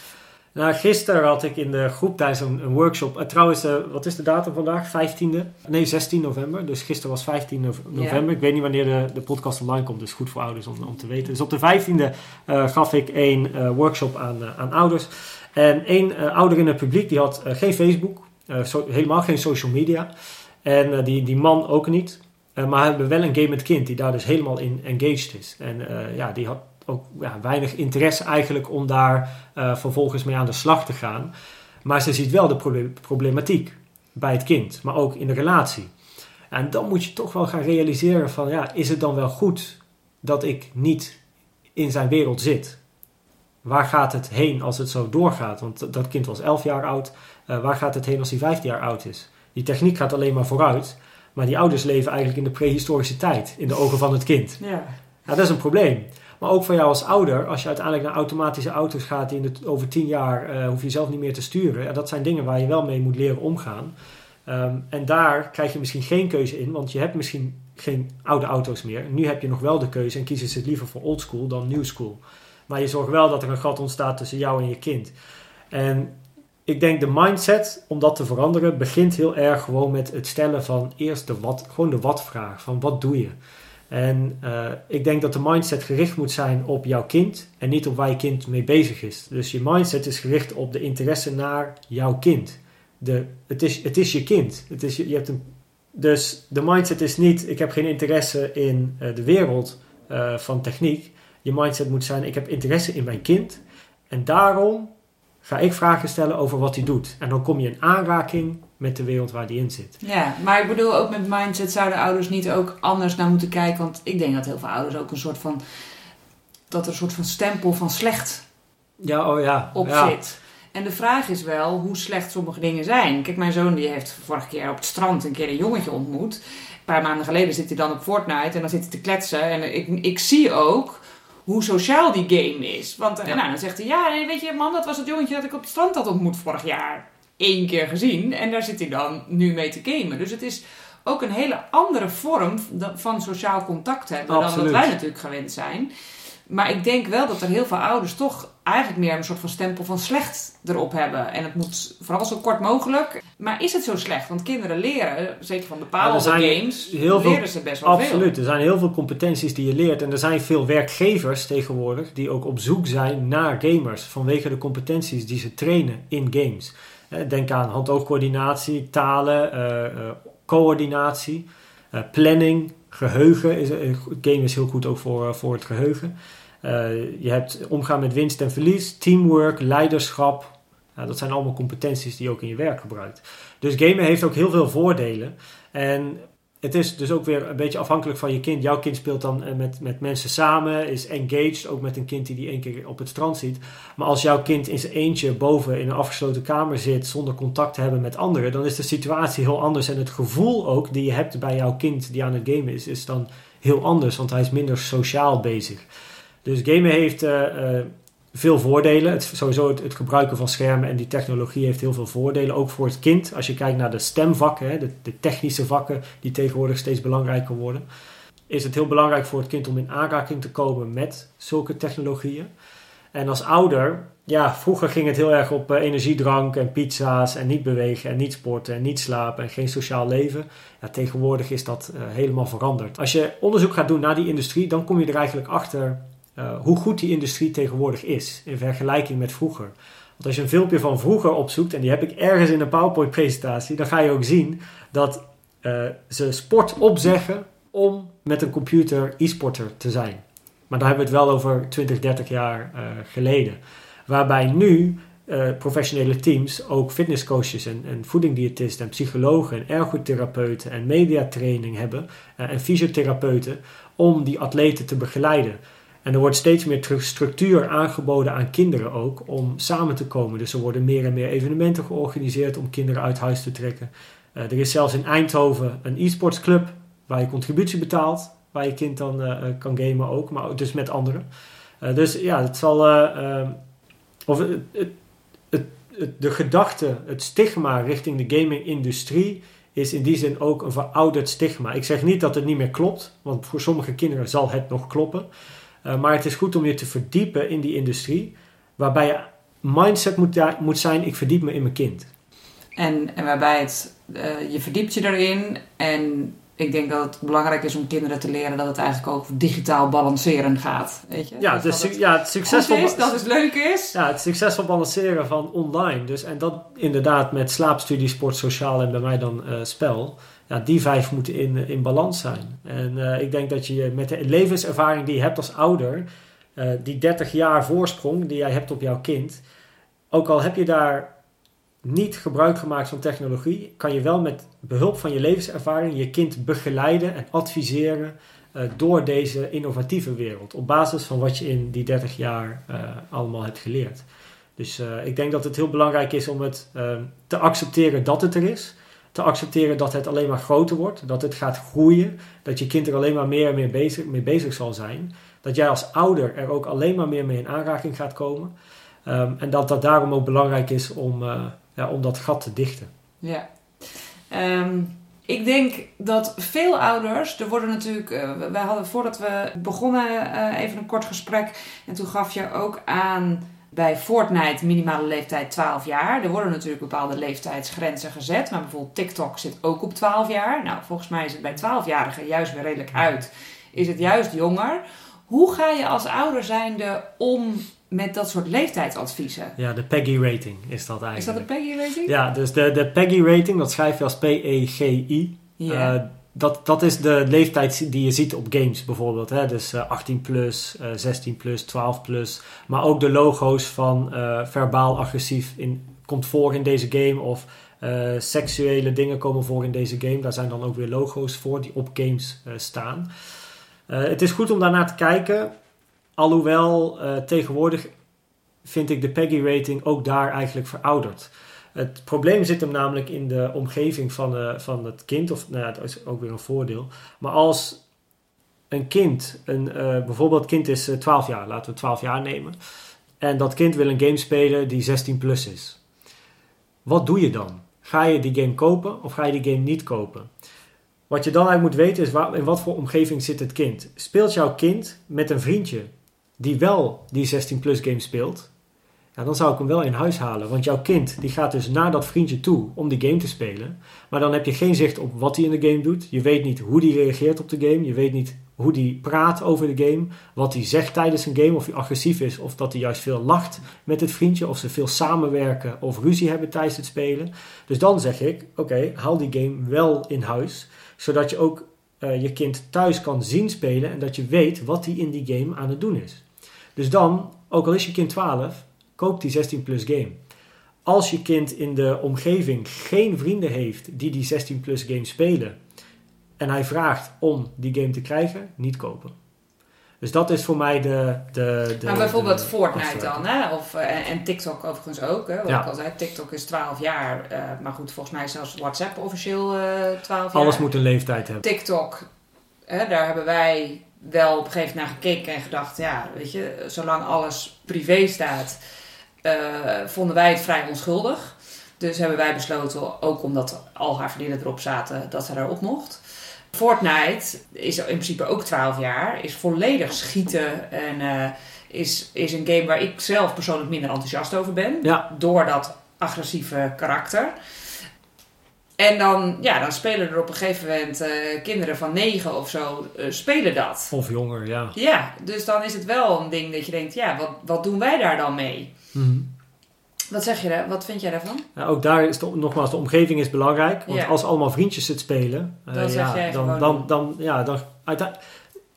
Nou, gisteren had ik in de groep tijdens een, een workshop. Uh, trouwens, uh, wat is de datum vandaag? 15e? Nee, 16 november. Dus gisteren was 15 november. Ja. Ik weet niet wanneer de, de podcast online komt. Dus goed voor ouders om, om te weten. Dus op de 15e gaf ik een workshop aan, aan ouders. En één ouder in het publiek die had geen Facebook. So, helemaal geen social media. En die, die man ook niet. Maar we hebben wel een gamend kind die daar dus helemaal in engaged is. En ja, die had ook ja, weinig interesse eigenlijk om daar vervolgens mee aan de slag te gaan. Maar ze ziet wel de problematiek bij het kind, maar ook in de relatie. En dan moet je toch wel gaan realiseren van, ja, is het dan wel goed dat ik niet in zijn wereld zit? Waar gaat het heen als het zo doorgaat? Want dat kind was 11 jaar oud. Uh, waar gaat het heen als hij 15 jaar oud is? Die techniek gaat alleen maar vooruit. Maar die ouders leven eigenlijk in de prehistorische tijd, in de ogen van het kind. Ja. ja dat is een probleem. Maar ook voor jou als ouder, als je uiteindelijk naar automatische auto's gaat die in de, over tien jaar uh, hoef je zelf niet meer te sturen. Ja, dat zijn dingen waar je wel mee moet leren omgaan. Um, en daar krijg je misschien geen keuze in, want je hebt misschien geen oude auto's meer. Nu heb je nog wel de keuze en kiezen ze het liever voor old school dan new school. Maar je zorgt wel dat er een gat ontstaat tussen jou en je kind. En ik denk de mindset om dat te veranderen begint heel erg gewoon met het stellen van eerst de wat, gewoon de wat-vraag. Van wat doe je? En uh, ik denk dat de mindset gericht moet zijn op jouw kind en niet op waar je kind mee bezig is. Dus je mindset is gericht op de interesse naar jouw kind. De, het, is, het is je kind. Het is, je, hebt een, dus de mindset is niet: ik heb geen interesse in uh, de wereld uh, van techniek. Je mindset moet zijn: ik heb interesse in mijn kind. En daarom ga ik vragen stellen over wat hij doet. En dan kom je in aanraking met de wereld waar die in zit. Ja, maar ik bedoel ook met mindset zouden ouders niet ook anders naar moeten kijken. Want ik denk dat heel veel ouders ook een soort van. dat er een soort van stempel van slecht ja, oh ja, op ja. zit. En de vraag is wel hoe slecht sommige dingen zijn. Kijk, mijn zoon die heeft vorige keer op het strand een keer een jongetje ontmoet. Een paar maanden geleden zit hij dan op Fortnite en dan zit hij te kletsen. En ik, ik zie ook hoe sociaal die game is. Want ja. nou, dan zegt hij, ja, weet je, man, dat was het jongetje dat ik op het strand had ontmoet vorig jaar. Eén keer gezien. En daar zit hij dan nu mee te gamen. Dus het is ook een hele andere vorm van sociaal contact hebben Absoluut. dan wat wij natuurlijk gewend zijn. Maar ik denk wel dat er heel veel ouders toch eigenlijk meer een soort van stempel van slecht erop hebben. En het moet vooral zo kort mogelijk. Maar is het zo slecht? Want kinderen leren, zeker van bepaalde games, heel leren veel, ze best wel absoluut. veel. Absoluut. Er zijn heel veel competenties die je leert. En er zijn veel werkgevers tegenwoordig die ook op zoek zijn naar gamers. Vanwege de competenties die ze trainen in games. Denk aan hand-oogcoördinatie, talen, uh, uh, coördinatie, uh, planning, geheugen. Is, game is heel goed ook voor, voor het geheugen. je hebt omgaan met winst en verlies, teamwork, leiderschap. dat zijn allemaal competenties die je ook in je werk gebruikt. Dus gamen heeft ook heel veel voordelen. En het is dus ook weer een beetje afhankelijk van je kind. Jouw kind speelt dan eh, met, met mensen samen, is engaged, ook met een kind die die één keer op het strand ziet. Maar als jouw kind in zijn eentje boven in een afgesloten kamer zit zonder contact te hebben met anderen, dan is de situatie heel anders. En het gevoel ook die je hebt bij jouw kind die aan het gamen is, is dan heel anders, want hij is minder sociaal bezig. Dus gamen heeft uh, veel voordelen. Het, sowieso het, gebruiken van schermen en die technologie heeft heel veel voordelen. Ook voor het kind. Als je kijkt naar de stemvakken, de, technische vakken die tegenwoordig steeds belangrijker worden. Is het heel belangrijk voor het kind om in aanraking te komen met zulke technologieën. En als ouder, ja, vroeger ging het heel erg op uh, energiedrank en pizza's en niet bewegen en niet sporten en niet slapen en geen sociaal leven. Ja, tegenwoordig is dat uh, helemaal veranderd. Als je onderzoek gaat doen naar die industrie, dan kom je er eigenlijk achter uh, hoe goed die industrie tegenwoordig is in vergelijking met vroeger. Want als je een filmpje van vroeger opzoekt, en die heb ik ergens in een PowerPoint-presentatie, dan ga je ook zien dat uh, ze sport opzeggen om met een computer e-sporter te zijn. Maar daar hebben we het wel over 20, 30 jaar uh, geleden. Waarbij nu professionele teams ook fitnesscoaches en, en voedingdiëtisten en psychologen en ergotherapeuten en mediatraining hebben en fysiotherapeuten om die atleten te begeleiden. En er wordt steeds meer structuur aangeboden aan kinderen ook om samen te komen. Dus er worden meer en meer evenementen georganiseerd om kinderen uit huis te trekken. Uh, er is zelfs in Eindhoven een e-sports club waar je contributie betaalt. Waar je kind dan uh, kan gamen ook, maar dus met anderen. Dus ja, het zal. of het, het, het, de gedachte, het stigma richting de gaming-industrie is in die zin ook een verouderd stigma. Ik zeg niet dat het niet meer klopt, want voor sommige kinderen zal het nog kloppen. Eh, maar het is goed om je te verdiepen in die industrie, waarbij je mindset moet, moet zijn: ik verdiep me in mijn kind. En, en waarbij het, uh, je verdiept je erin. En ik denk dat het belangrijk is om kinderen te leren dat het eigenlijk ook digitaal balanceren gaat. Weet je? Ja, dus het, ja, het succesvol is, dat het leuk is. Ja, het succesvol balanceren van online. Dus, en dat inderdaad met slaapstudie, sport, sociaal en bij mij dan uh, spel ja, die vijf moeten in, in balans zijn. En uh, ik denk dat je met de levenservaring die je hebt als ouder, uh, die 30 jaar voorsprong die jij hebt op jouw kind, ook al heb je daar niet gebruik gemaakt van technologie, kan je wel met behulp van je levenservaring je kind begeleiden en adviseren uh, door deze innovatieve wereld. Op basis van wat je in die 30 jaar allemaal hebt geleerd. Dus ik denk dat het heel belangrijk is om het te accepteren dat het er is te accepteren dat het alleen maar groter wordt, dat het gaat groeien, dat je kind er alleen maar meer en meer bezig, mee bezig zal zijn. Dat jij als ouder er ook alleen maar meer mee in aanraking gaat komen. Um, en dat dat daarom ook belangrijk is om, uh, ja, om dat gat te dichten. Ja. Um, ik denk dat veel ouders, er worden natuurlijk, uh, wij hadden voordat we begonnen uh, even een kort gesprek en toen gaf je ook aan bij Fortnite minimale leeftijd 12 jaar. Er worden natuurlijk bepaalde leeftijdsgrenzen gezet. Maar bijvoorbeeld TikTok zit ook op 12 jaar. Nou, volgens mij is het bij 12-jarigen juist weer redelijk uit. Is het juist jonger. Hoe ga je als ouder zijnde om met dat soort leeftijdsadviezen? Ja, de PEGI rating is dat eigenlijk. Is dat de PEGI rating? Ja, dus de, de PEGI rating, dat schrijf je als P-E-G-I. Ja. Uh, dat, dat is de leeftijd die je ziet op games bijvoorbeeld. Hè? Dus 18 eh, plus, 16 eh, plus, 12 plus. Maar ook de logo's van uh, verbaal agressief in, komt voor in deze game. Of seksuele dingen komen voor in deze game. Daar zijn dan ook weer logo's voor die op games staan. het is goed om daarnaar te kijken. Alhoewel tegenwoordig vind ik de PEGI rating ook daar eigenlijk verouderd. Het probleem zit hem namelijk in de omgeving van, uh, van het kind. Of nou dat is ook weer een voordeel. Maar als een kind, een, uh, bijvoorbeeld kind is 12 eh, jaar, laten we 12 jaar nemen. En dat kind wil een game spelen die 16 plus is. Wat doe je dan? Ga je die game kopen of ga je die game niet kopen? Wat je dan eigenlijk moet weten is waar, in wat voor omgeving zit het kind. Speelt jouw kind met een vriendje die wel die 16 plus game speelt, dan zou ik hem wel in huis halen. Want jouw kind die gaat dus naar dat vriendje toe om die game te spelen. Maar dan heb je geen zicht op wat hij in de game doet. Je weet niet hoe die reageert op de game. Je weet niet hoe die praat over de game. Wat hij zegt tijdens een game. Of hij agressief is of dat hij juist veel lacht met het vriendje. Of ze veel samenwerken of ruzie hebben tijdens het spelen. Dus dan zeg ik, oké, haal die game wel in huis. Zodat je ook uh, je kind thuis kan zien spelen. En dat je weet wat hij in die game aan het doen is. Dus dan, ook al is je kind 12 koop die 16 plus game. Als je kind in de omgeving geen vrienden heeft die die 16 plus game spelen en hij vraagt om die game te krijgen, niet kopen. Dus dat is voor mij de. de, de maar bijvoorbeeld Fortnite dan, hè? Of, uh, en TikTok overigens ook. Hè? Wat ja. ik al zei, TikTok is 12 jaar. Uh, maar goed, volgens mij is zelfs WhatsApp officieel uh, eh, 12 jaar. Alles moet een leeftijd hebben. TikTok, daar hebben wij wel op een gegeven moment naar gekeken en gedacht: ja, weet je, zolang alles privé staat vonden wij het vrij onschuldig. Dus hebben wij besloten, ook omdat al haar vriendinnen erop zaten, dat ze daarop mocht. Fortnite is in principe ook 12 jaar, is volledig schieten en uh, is, is een game waar ik zelf persoonlijk minder enthousiast over ben. Ja. Door dat agressieve karakter. En dan, ja, dan spelen er op een gegeven moment uh, kinderen van negen of zo, uh, spelen dat. Of jonger, ja. Ja, dus dan is het wel een ding dat je denkt, ja, wat, wat doen wij daar dan mee? Mm Wat zeg je daar? Wat vind jij daarvan? Ja, ook daar is de, nogmaals, de omgeving is belangrijk. Want ja. als allemaal vriendjes het spelen, uh, dan, ja, jij dan, dan, dan, ja, dan,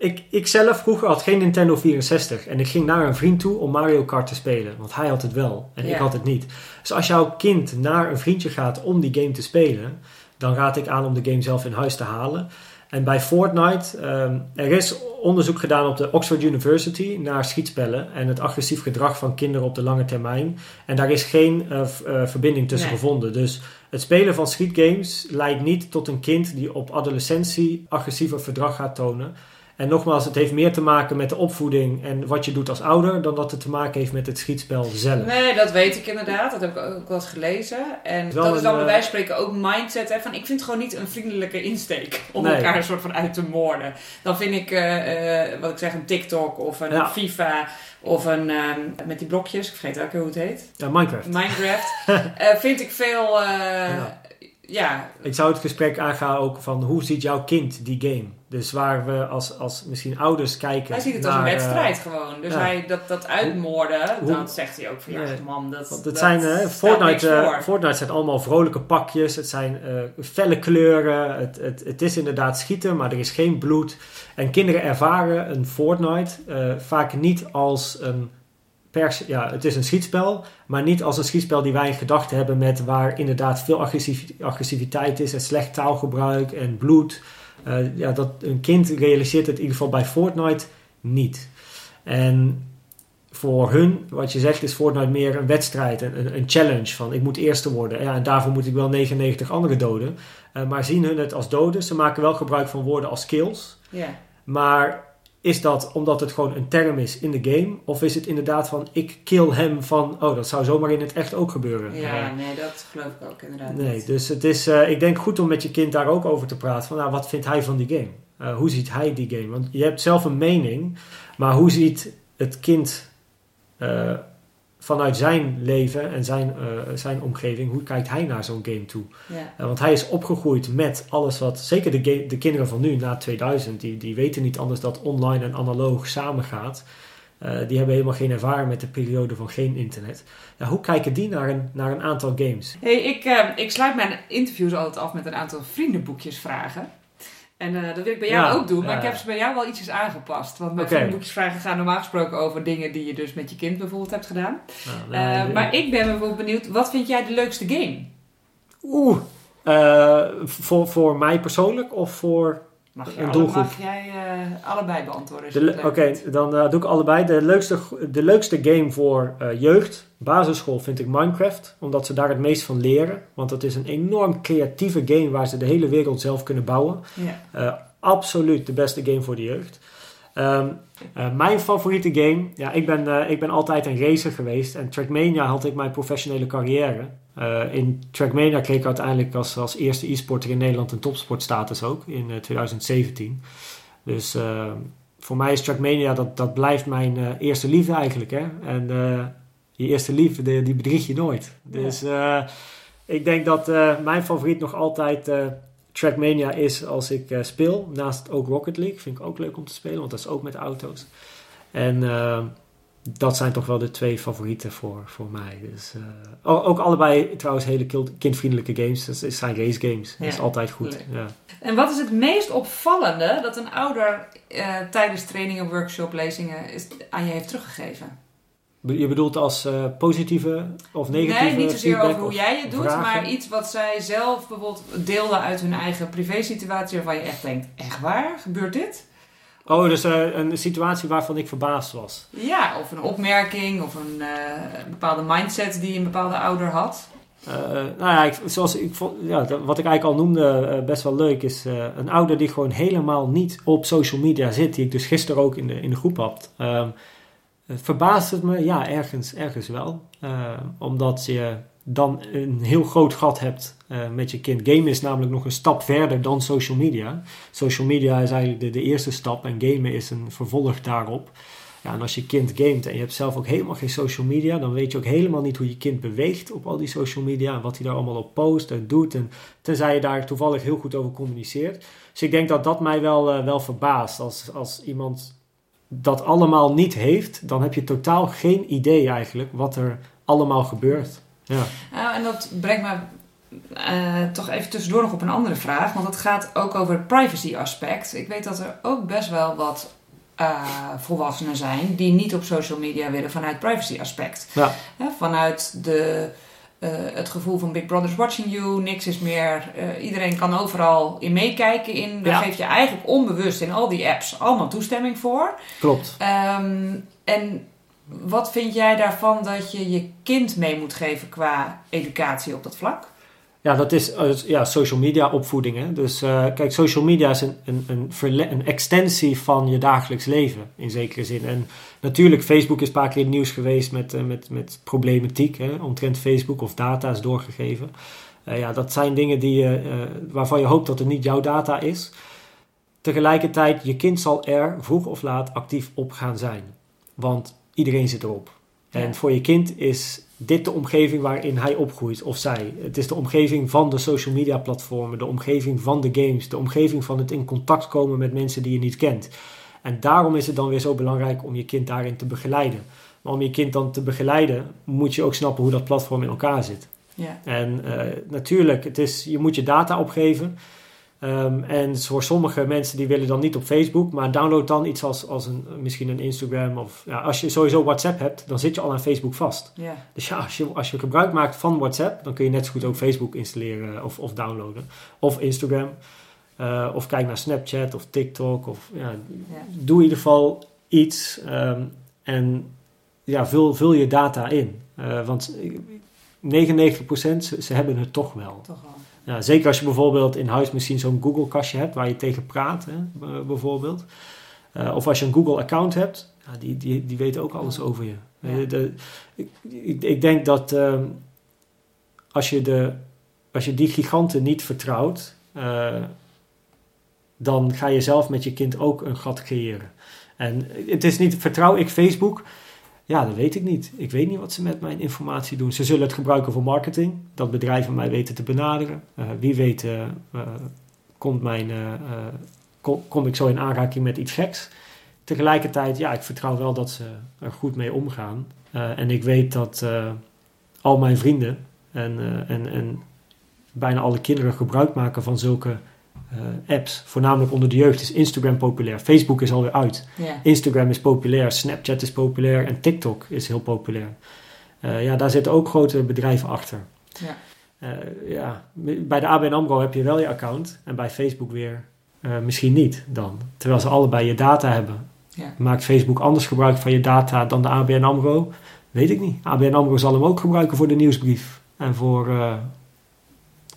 ik, ik zelf vroeger had geen Nintendo 64 en ik ging naar een vriend toe om Mario Kart te spelen, want hij had het wel en Ja. ik had het niet. Dus als jouw kind naar een vriendje gaat om die game te spelen, dan raad ik aan om de game zelf in huis te halen. En bij Fortnite, ehm, er is onderzoek gedaan op de Oxford University naar schietspellen en het agressief gedrag van kinderen op de lange termijn. En daar is geen eh, eh, verbinding tussen Nee. gevonden. Dus het spelen van schietgames leidt niet tot een kind die op adolescentie agressiever gedrag gaat tonen. En nogmaals, het heeft meer te maken met de opvoeding en wat je doet als ouder, dan dat het te maken heeft met het schietspel zelf. Nee, dat weet ik inderdaad. Dat heb ik ook wel eens gelezen. En Wel dat is dan bij eh, wijze van spreken ook mindset. Hè, van, ik vind het gewoon niet een vriendelijke insteek om Nee. elkaar een soort van uit te moorden. Dan vind ik, eh, eh, wat ik zeg, een TikTok of een Ja. FIFA of een, met die blokjes, ik vergeet elke keer hoe het heet. Ja, Minecraft. Minecraft. vind ik veel, Ja. Ja. Ik zou het gesprek aangaan ook van hoe ziet jouw kind die game? Dus waar we als, als misschien ouders kijken. Hij ziet het als een eh, wedstrijd gewoon. Dus ja. hij, dat, dat uitmoorden, Hoe- dan zegt hij ook van ja, man, dat, Want dat zijn, eh, Fortnite, eh. Fortnite zijn allemaal vrolijke pakjes. Het zijn felle kleuren. Het, het, het is inderdaad schieten, maar er is geen bloed. En kinderen ervaren een Fortnite vaak niet als een pers. Ja, het is een schietspel, maar niet als een schietspel die wij in gedachten hebben met waar inderdaad veel agressiviteit is en slecht taalgebruik en bloed. Eh, ja, dat een kind realiseert het in ieder geval bij Fortnite niet. En voor hun, wat je zegt, is Fortnite meer een wedstrijd, een, een, challenge van ik moet eerste worden. Ja, en daarvoor moet ik wel 99 anderen doden. Eh, maar zien hun het als doden? Ze maken wel gebruik van woorden als skills. Ja. Maar is dat omdat het gewoon een term is in de game? Of is het inderdaad van ik kill hem van, oh dat zou zomaar in het echt ook gebeuren? ja, nee, dat geloof ik ook inderdaad Nee, niet. dus het is, eh, ik denk goed om met je kind daar ook over te praten. Van, nou, wat vindt hij van die game? Eh, hoe ziet hij die game? Want je hebt zelf een mening, maar hoe ziet het kind eh, vanuit zijn leven en zijn, eh, zijn omgeving, hoe kijkt hij naar zo'n game toe? Ja. Eh, want hij is opgegroeid met alles wat, zeker de, de kinderen van nu, na 2000, die, die weten niet anders dat online en analoog samengaat. Eh, die hebben helemaal geen ervaring met de periode van geen internet. Ja, hoe kijken die naar een, naar een aantal games? Hey, ik, eh, ik sluit mijn interviews altijd af met een aantal vriendenboekjes vragen. En eh, dat wil ik bij jou Ja, ook doen, maar ik heb ze bij jou wel ietsjes aangepast. Want mijn Oké. vriendenboekjes vragen gaan normaal gesproken over dingen die je dus met je kind bijvoorbeeld hebt gedaan. Nou, Eh, maar ik ben bijvoorbeeld benieuwd, wat vind jij de leukste game? Oeh, eh, voor, voor mij persoonlijk of voor... Mag, je Een alle- doelgroep. mag jij eh, allebei beantwoorden? Oké, dan eh, doe ik allebei. De leukste, de leukste game voor eh, jeugd, basisschool, vind ik Minecraft. Omdat ze daar het meest van leren. Want het is een enorm creatieve game waar ze de hele wereld zelf kunnen bouwen. Ja. Eh, absoluut de beste game voor de jeugd. Ehm, eh, mijn favoriete game, ja, ik ben, eh, ik ben altijd een racer geweest en Trackmania had ik mijn professionele carrière. Eh, in Trackmania kreeg ik uiteindelijk als, als eerste e-sporter in Nederland een topsportstatus ook in eh, 2017. Dus eh, voor mij is Trackmania, dat, dat blijft mijn eh, eerste liefde eigenlijk. Hè? En je eerste liefde, die, die bedrieg je nooit. Dus ik denk dat mijn favoriet nog altijd Trackmania is als ik speel. Naast ook Rocket League. Vind ik ook leuk om te spelen, want dat is ook met auto's. En dat zijn toch wel de twee favorieten voor, voor mij. Dus, uh, ook allebei trouwens hele kindvriendelijke games. Dat zijn race games. Dat is altijd goed. Ja. En wat is het meest opvallende dat een ouder uh, tijdens trainingen, workshop, lezingen is, aan je heeft teruggegeven? Je bedoelt als uh, positieve of negatieve Nee, niet zozeer over hoe jij het doet, maar iets wat zij zelf bijvoorbeeld deelden uit hun eigen privésituatie waarvan je echt denkt, echt waar? Gebeurt dit? Oh, dus uh, een situatie waarvan ik verbaasd was. Ja, of een opmerking of een, uh, bepaalde mindset die een bepaalde ouder had. Uh, nou ja, ik, zoals ik vond, ja, wat ik eigenlijk al noemde, best wel leuk, is een ouder die gewoon helemaal niet op social media zit, die ik dus gisteren ook in de, in de groep had. Ehm, verbaast het me? Ja, ergens, ergens wel. omdat je dan een heel groot gat hebt uh, met je kind. Gamen is namelijk nog een stap verder dan social media. Social media is eigenlijk de, eerste stap en gamen is een vervolg daarop. Ja, en als je kind gamet en je hebt zelf ook helemaal geen social media, dan weet je ook helemaal niet hoe je kind beweegt op al die social media en wat hij daar allemaal op post en doet. En tenzij je daar toevallig heel goed over communiceert. Dus ik denk dat dat mij wel, uh, wel verbaast. Als, als iemand dat allemaal niet heeft, dan heb je totaal geen idee eigenlijk wat er allemaal gebeurt. Ja. Uh, en dat brengt me uh, toch even tussendoor nog op een andere vraag. Want het gaat ook over het privacy aspect. Ik weet dat er ook best wel wat uh, volwassenen zijn die niet op social media willen vanuit privacy aspect. Ja. vanuit de, uh, het gevoel van Big Brother's watching you, niks is meer. iedereen kan overal in meekijken. In, daar ja. geef je eigenlijk onbewust in al die apps allemaal toestemming voor. Klopt. Um, en wat vind jij daarvan dat je je kind mee moet geven qua educatie op dat vlak? Ja, dat is uh, ja, social media opvoeding. Hè? Dus uh, kijk, social media is een, een, een, een, extensie van je dagelijks leven in zekere zin. En natuurlijk, Facebook is een paar keer in het nieuws geweest met, uh, met, met problematiek hè, omtrent Facebook of data is doorgegeven. ja, dat zijn dingen die, waarvan je hoopt dat het niet jouw data is. Tegelijkertijd, je kind zal er vroeg of laat actief op gaan zijn. Want iedereen zit erop. En voor je kind is dit de omgeving waarin hij opgroeit, of zij. Het is de omgeving van de social media platformen, de omgeving van de games, de omgeving van het in contact komen met mensen die je niet kent. En daarom is het dan weer zo belangrijk om je kind daarin te begeleiden. Maar om je kind dan te begeleiden, moet je ook snappen hoe dat platform in elkaar zit. Ja. En uh, natuurlijk, het is, je moet je data opgeven. Um, en voor sommige mensen die willen dan niet op Facebook, maar download dan iets als, als een, misschien een Instagram of ja, als je sowieso WhatsApp hebt, dan zit je al aan Facebook vast. Yeah. Dus ja, als je, als je gebruik maakt van WhatsApp, dan kun je net zo goed ook Facebook installeren of, of downloaden. Of Instagram. Uh, of kijk naar Snapchat of TikTok. Of, ja, yeah. Doe in ieder geval iets um, en ja, vul, vul je data in. Uh, want 99% ze, ze hebben het toch wel. Toch wel. Zeker als je bijvoorbeeld in huis misschien zo'n Google-kastje hebt waar je tegen praat, hè, bijvoorbeeld. Uh, of als je een Google-account hebt, ja, die, die, die weten ook alles over je. Ja. De, ik, ik, denk dat uh, als, je de, als je die giganten niet vertrouwt, uh, dan ga je zelf met je kind ook een gat creëren. En het is niet, vertrouw ik Facebook? Ja, dat weet ik niet. Ik weet niet wat ze met mijn informatie doen. Ze zullen het gebruiken voor marketing, dat bedrijven mij weten te benaderen. Uh, wie weet uh, uh, komt mijn, kom, kom, ik zo in aanraking met iets geks. Tegelijkertijd, ja, ik vertrouw wel dat ze er goed mee omgaan. en ik weet dat al mijn vrienden en, en, en bijna alle kinderen gebruik maken van zulke uh, apps, voornamelijk onder de jeugd, is Instagram populair. Facebook is alweer uit. Yeah. Instagram is populair, Snapchat is populair en TikTok is heel populair. Uh, ja, daar zitten ook grote bedrijven achter. Ja. Uh, ja. Bij de ABN AMRO heb je wel je account en bij Facebook weer misschien niet dan. Terwijl ze allebei je data hebben. Ja. Maakt Facebook anders gebruik van je data dan de ABN AMRO? Weet ik niet. ABN AMRO zal hem ook gebruiken voor de nieuwsbrief en voor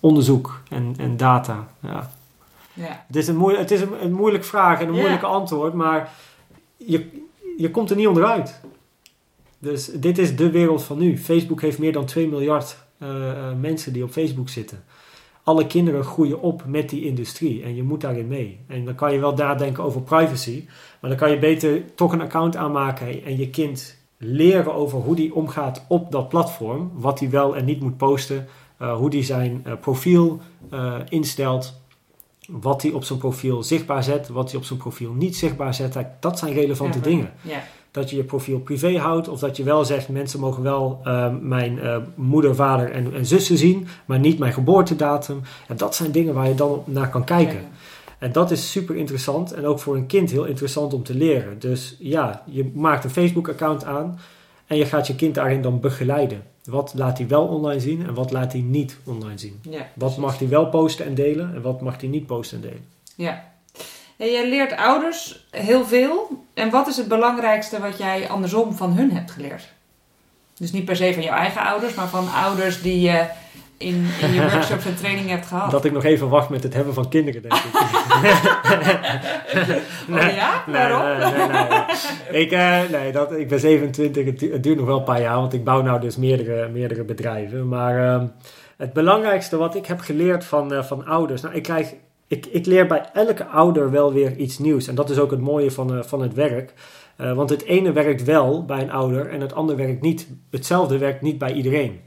onderzoek en, en data. Ja. Ja. Het is, een, moeilijk, het is een, een moeilijke vraag en een moeilijke antwoord, maar je, je komt er niet onderuit. Dus dit is de wereld van nu. Facebook heeft meer dan 2 miljard uh, mensen die op Facebook zitten. alle kinderen groeien op met die industrie en je moet daarin mee. En dan kan je wel nadenken over privacy, maar dan kan je beter toch een account aanmaken en je kind leren over hoe die omgaat op dat platform, wat hij wel en niet moet posten, uh, hoe die zijn uh, profiel instelt, wat hij op zijn profiel zichtbaar zet, wat hij op zijn profiel niet zichtbaar zet. Dat zijn relevante ja, dingen. Ja. Dat je je profiel privé houdt, of dat je wel zegt: mensen mogen wel mijn moeder, vader en, en, zussen zien, maar niet mijn geboortedatum. En dat zijn dingen waar je dan naar kan kijken. Ja. En dat is super interessant en ook voor een kind heel interessant om te leren. Dus ja, je maakt een Facebook-account aan en je gaat je kind daarin dan begeleiden. Wat laat hij wel online zien en wat laat hij niet online zien? Ja, wat mag hij wel posten en delen en wat mag hij niet posten en delen? Ja. En jij leert ouders heel veel. En wat is het belangrijkste wat jij andersom van hun hebt geleerd? Dus niet per se van jouw eigen ouders, maar van ouders die je in, in je workshops en trainingen hebt gehad. Dat ik nog even wacht met het hebben van kinderen, denk ik. nee, oh ja? Waarom? Nee, nee, nee, Ik, uh, nee dat, ik ben 27, het, het, duurt nog wel een paar jaar, want ik bouw nou dus meerdere, meerdere bedrijven. Maar uh, het belangrijkste wat ik heb geleerd van, uh, van ouders, nou ik krijg... Ik, ik leer bij elke ouder wel weer iets nieuws. En dat is ook het mooie van, van het werk. want het ene werkt wel bij een ouder en het andere werkt niet. Hetzelfde werkt niet bij iedereen.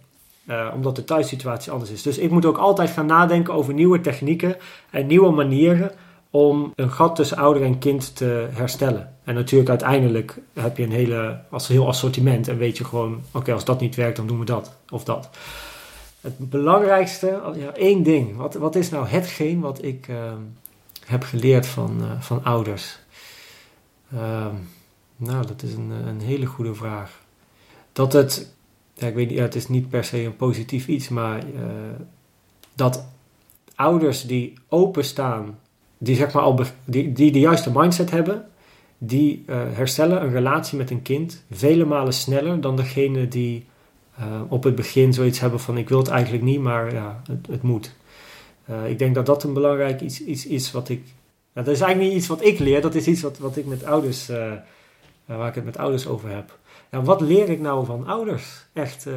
Uh, omdat de thuissituatie anders is. Dus ik moet ook altijd gaan nadenken over nieuwe technieken en nieuwe manieren om een gat tussen ouder en kind te herstellen. En natuurlijk uiteindelijk heb je een hele, als heel assortiment en weet je gewoon, oké, als dat niet werkt, dan doen we dat of dat. Het belangrijkste, ja, één ding. Wat, wat is nou hetgeen wat ik uh, heb geleerd van, uh, van ouders? Ehm, nou, dat is een, een hele goede vraag. Dat het ja, ik weet niet, ja, het is niet per se een positief iets, maar uh, dat ouders die openstaan, die zeg maar al die, die de juiste mindset hebben, die uh, herstellen een relatie met een kind vele malen sneller dan degene die uh, op het begin zoiets hebben van ik wil het eigenlijk niet, maar ja, het, het moet. ik denk dat dat een belangrijk iets, iets is wat ik. Dat is eigenlijk niet iets wat ik leer, dat is iets wat, wat ik met ouders, waar ik het met ouders over heb ja, wat leer ik nou van ouders? Echt, uh,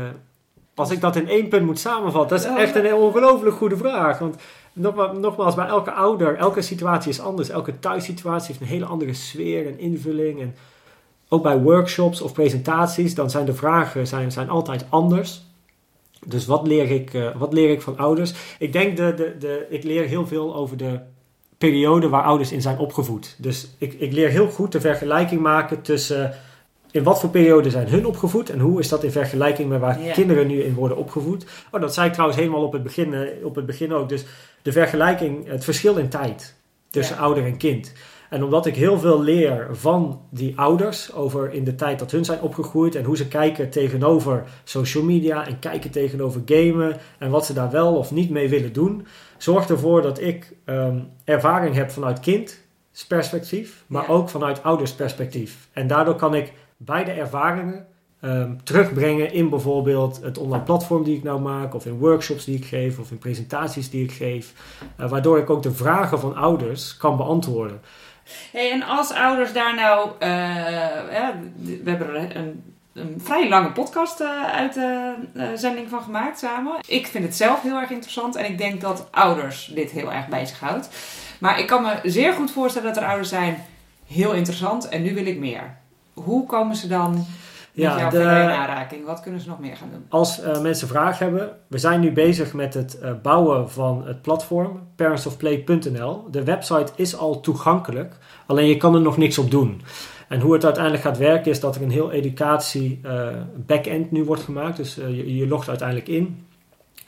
als ik dat in één punt moet samenvatten, dat is echt een ongelooflijk goede vraag. Want nogmaals, bij elke ouder, elke situatie is anders. Elke thuissituatie heeft een hele andere sfeer en invulling. En ook bij workshops of presentaties, dan zijn de vragen zijn, zijn altijd anders. Dus wat leer ik, uh, wat leer ik van ouders? Ik denk, de, de, de, ik leer heel veel over de periode waar ouders in zijn opgevoed. Dus ik, ik leer heel goed de vergelijking maken tussen in wat voor periode zijn hun opgevoed en hoe is dat in vergelijking met waar kinderen nu in worden opgevoed. Oh, dat zei ik trouwens helemaal op het begin, uh, op het begin ook. Dus de vergelijking, het verschil in tijd tussen ouder en kind. En omdat ik heel veel leer van die ouders over in de tijd dat hun zijn opgegroeid en hoe ze kijken tegenover social media en kijken tegenover gamen en wat ze daar wel of niet mee willen doen, zorgt ervoor dat ik um, ervaring heb vanuit kindsperspectief, maar ook vanuit oudersperspectief. En daardoor kan ik beide ervaringen um, terugbrengen in bijvoorbeeld het online platform die ik nou maak, of in workshops die ik geef, of in presentaties die ik geef, uh, waardoor ik ook de vragen van ouders kan beantwoorden. Hey, en als ouders daar nou, uh, we hebben een, een vrij lange podcast uh, uit de zending van gemaakt samen. Ik vind het zelf heel erg interessant en ik denk dat ouders dit heel erg bezighoudt. Maar ik kan me zeer goed voorstellen dat er ouders zijn, heel interessant en nu wil ik meer hoe komen ze dan met ja, jouw de, in aanraking? Wat kunnen ze nog meer gaan doen? Als uh, mensen vragen hebben, we zijn nu bezig met het uh, bouwen van het platform parentsofplay.nl. De website is al toegankelijk, alleen je kan er nog niks op doen. En hoe het uiteindelijk gaat werken is dat er een heel educatie uh, backend nu wordt gemaakt. Dus je, je logt uiteindelijk in.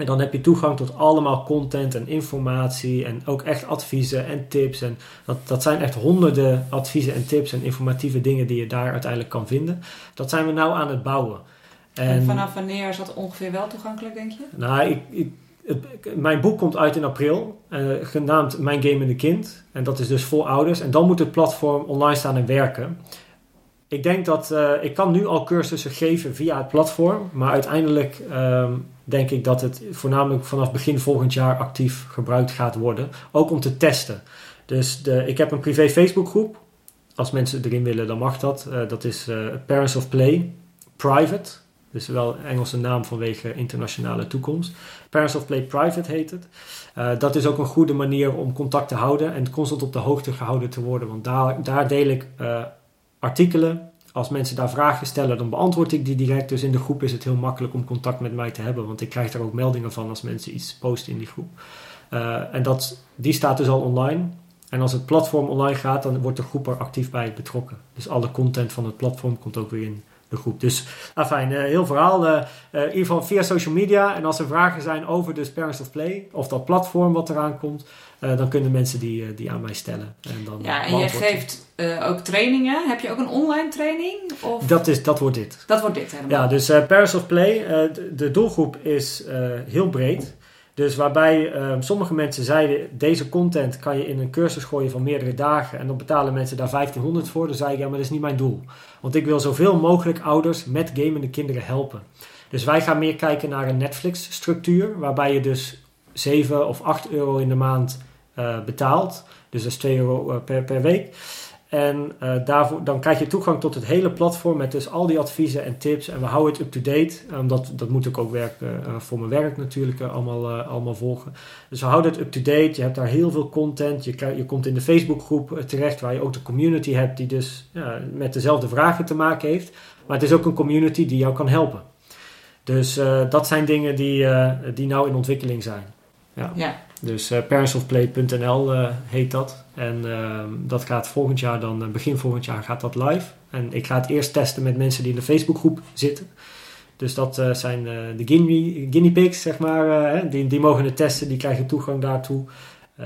En dan heb je toegang tot allemaal content en informatie en ook echt adviezen en tips. En dat, dat zijn echt honderden adviezen en tips en informatieve dingen die je daar uiteindelijk kan vinden. Dat zijn we nou aan het bouwen. En, vanaf wanneer is dat ongeveer wel toegankelijk, denk je? Nou, ik, ik mijn boek komt uit in april, uh, genaamd Mijn Game in de Kind. En dat is dus voor ouders. En dan moet het platform online staan en werken. Ik denk dat uh, ik kan nu al cursussen geven via het platform, maar uiteindelijk um, denk ik dat het voornamelijk vanaf begin volgend jaar actief gebruikt gaat worden. Ook om te testen. Dus de, ik heb een privé Facebookgroep. Als mensen erin willen, dan mag dat. Uh, dat is uh, Parents of Play Private. Dus wel Engelse naam vanwege internationale toekomst. Parents of Play Private heet het. Uh, dat is ook een goede manier om contact te houden en constant op de hoogte gehouden te worden. Want daar, daar deel ik artikelen. Als mensen daar vragen stellen, dan beantwoord ik die direct. Dus in de groep is het heel makkelijk om contact met mij te hebben. Want ik krijg daar ook meldingen van als mensen iets posten in die groep. Uh, en dat, die staat dus al online. En als het platform online gaat, dan wordt de groep er actief bij betrokken. Dus alle content van het platform komt ook weer in de groep. Dus afijn, uh, heel verhaal. Uh, in ieder geval via social media. En als er vragen zijn over de Parents of Play of dat platform wat eraan komt, uh, dan kunnen mensen die, die aan mij stellen. En dan ja, en je geeft ook trainingen. Heb je ook een online training? Of? Dat, is, dat wordt dit. Dat wordt dit helemaal. Ja, dus Parents of Play, de, de doelgroep is heel breed. Dus waarbij uh, sommige mensen zeiden, deze content kan je in een cursus gooien van meerdere dagen en dan betalen mensen daar 1500 voor. Dan zei ik, ja, maar dat is niet mijn doel. Want ik wil zoveel mogelijk ouders met gamende kinderen helpen. Dus wij gaan meer kijken naar een Netflix-structuur, waarbij je dus 7 of 8 euro in de maand uh, betaalt. Dus dat is 2 euro uh, per, per week. En uh, daarvoor, dan krijg je toegang tot het hele platform met dus al die adviezen en tips. En we houden het up-to-date. Um, dat, moet ik ook werken, voor mijn werk natuurlijk allemaal, allemaal volgen. Dus we houden het up-to-date. Je hebt daar heel veel content. Je, je komt in de Facebookgroep terecht waar je ook de community hebt die dus met dezelfde vragen te maken heeft. Maar het is ook een community die jou kan helpen. Dus dat zijn dingen die, die nou in ontwikkeling zijn. Ja. ja. Dus uh, parentsofplay.nl uh, heet dat. En uh, dat gaat volgend jaar dan, begin volgend jaar gaat dat live. En ik ga het eerst testen met mensen die in de Facebookgroep zitten. Dus dat zijn de guinea, guinea pigs, zeg maar. die, die mogen het testen, die krijgen toegang daartoe.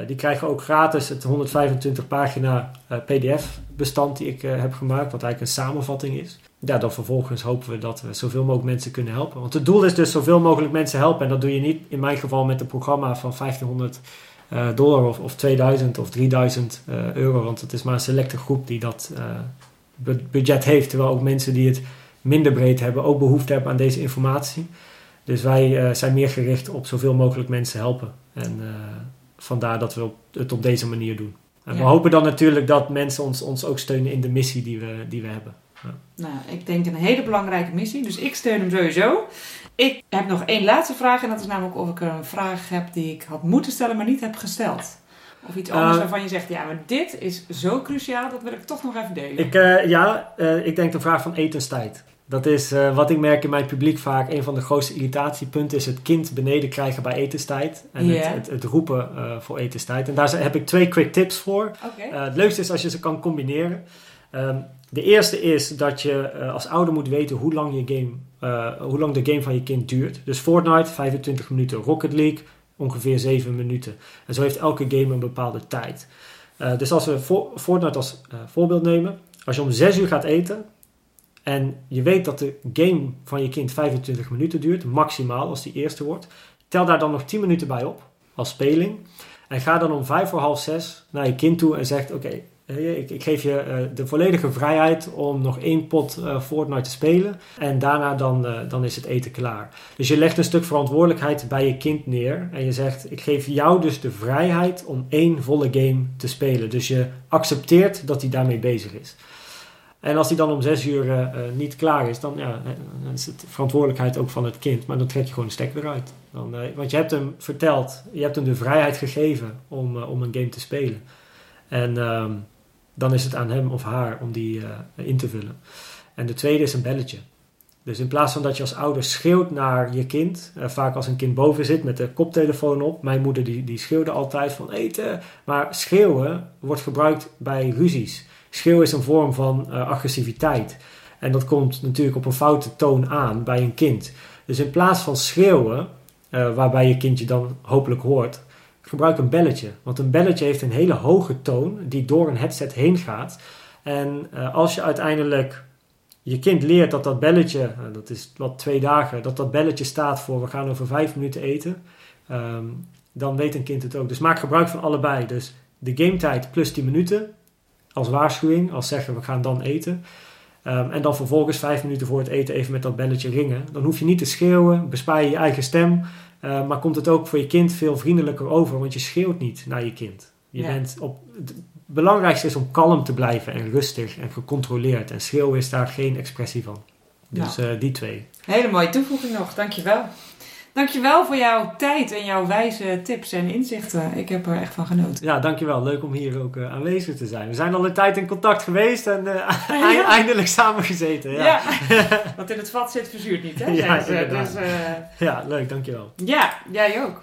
Die krijgen ook gratis het 125 pagina PDF bestand die ik heb gemaakt, wat eigenlijk een samenvatting is ja, dan vervolgens hopen we dat we zoveel mogelijk mensen kunnen helpen. Want het doel is dus zoveel mogelijk mensen helpen. En dat doe je niet in mijn geval met een programma van 1500 uh, dollar of, of 2000 of 3000 uh, euro. Want het is maar een selecte groep die dat budget heeft. Terwijl ook mensen die het minder breed hebben ook behoefte hebben aan deze informatie. Dus wij zijn meer gericht op zoveel mogelijk mensen helpen. En vandaar dat we het op deze manier doen. En ja. we hopen dan natuurlijk dat mensen ons, ons ook steunen in de missie die we, die we hebben. Ja. Nou, ik denk een hele belangrijke missie, dus ik steun hem sowieso. Ik heb nog één laatste vraag en dat is namelijk of ik er een vraag heb die ik had moeten stellen, maar niet heb gesteld. Of iets anders uh, waarvan je zegt, ja, maar dit is zo cruciaal, dat wil ik toch nog even delen. Ik, uh, ja, uh, ik denk de vraag van etenstijd. Dat is wat ik merk in mijn publiek vaak. Een van de grootste irritatiepunten is het kind beneden krijgen bij etenstijd. En yeah. het, het, het, roepen voor etenstijd. En daar heb ik twee quick tips voor. Okay. het leukste is als je ze kan combineren. Um, de eerste is dat je als ouder moet weten hoe lang, je game, hoe lang de game van je kind duurt. Dus Fortnite 25 minuten, Rocket League ongeveer 7 minuten. En zo heeft elke game een bepaalde tijd. Dus als we for Fortnite als voorbeeld nemen, als je om 6 uur gaat eten en je weet dat de game van je kind 25 minuten duurt, maximaal als die eerste wordt, tel daar dan nog 10 minuten bij op als speling. En ga dan om 5 voor half 6 naar je kind toe en zegt: Oké, okay, ik, ik, geef je uh, de volledige vrijheid om nog één pot uh, Fortnite te spelen. En daarna dan, dan is het eten klaar. Dus je legt een stuk verantwoordelijkheid bij je kind neer. En je zegt, ik geef jou dus de vrijheid om één volle game te spelen. Dus je accepteert dat hij daarmee bezig is. En als hij dan om zes uur niet klaar is, dan, ja, dan is het verantwoordelijkheid ook van het kind. Maar dan trek je gewoon de stekker eruit. Dan, want je hebt hem verteld, je hebt hem de vrijheid gegeven om, om een game te spelen. En... Ehm, dan is het aan hem of haar om die in te vullen. En de tweede is een belletje. Dus in plaats van dat je als ouder schreeuwt naar je kind, vaak als een kind boven zit met de koptelefoon op. Mijn moeder die, die schreeuwde altijd van eten. Maar schreeuwen wordt gebruikt bij ruzies. Schreeuwen is een vorm van uh, agressiviteit. En dat komt natuurlijk op een foute toon aan bij een kind. Dus in plaats van schreeuwen, waarbij je kindje dan hopelijk hoort, gebruik een belletje. Want een belletje heeft een hele hoge toon die door een headset heen gaat. En uh, als je uiteindelijk je kind leert dat dat belletje, dat is wat twee dagen, dat dat belletje staat voor we gaan over vijf minuten eten, um, dan weet een kind het ook. Dus maak gebruik van allebei. Dus de gametijd plus 10 minuten als waarschuwing, als zeggen we gaan dan eten. Um, en dan vervolgens vijf minuten voor het eten even met dat belletje ringen. Dan hoef je niet te schreeuwen, bespaar je je eigen stem. Uh, maar komt het ook voor je kind veel vriendelijker over, want je schreeuwt niet naar je kind. Je Ja. bent op, het belangrijkste is om kalm te blijven en rustig en gecontroleerd. En schreeuwen is daar geen expressie van. Dus eh, die twee. Hele mooie toevoeging nog, dankjewel. Dankjewel voor jouw tijd en jouw wijze tips en inzichten. Ik heb er echt van genoten. Ja, dankjewel. Leuk om hier ook eh, aanwezig te zijn. We zijn al een tijd in contact geweest en eh, Ja. eindelijk samen gezeten. Ja, Ja, ja. wat in het vat zit verzuurt niet, hè? Ja, ze. dus, eh, leuk. Dankjewel. ja, jij ook.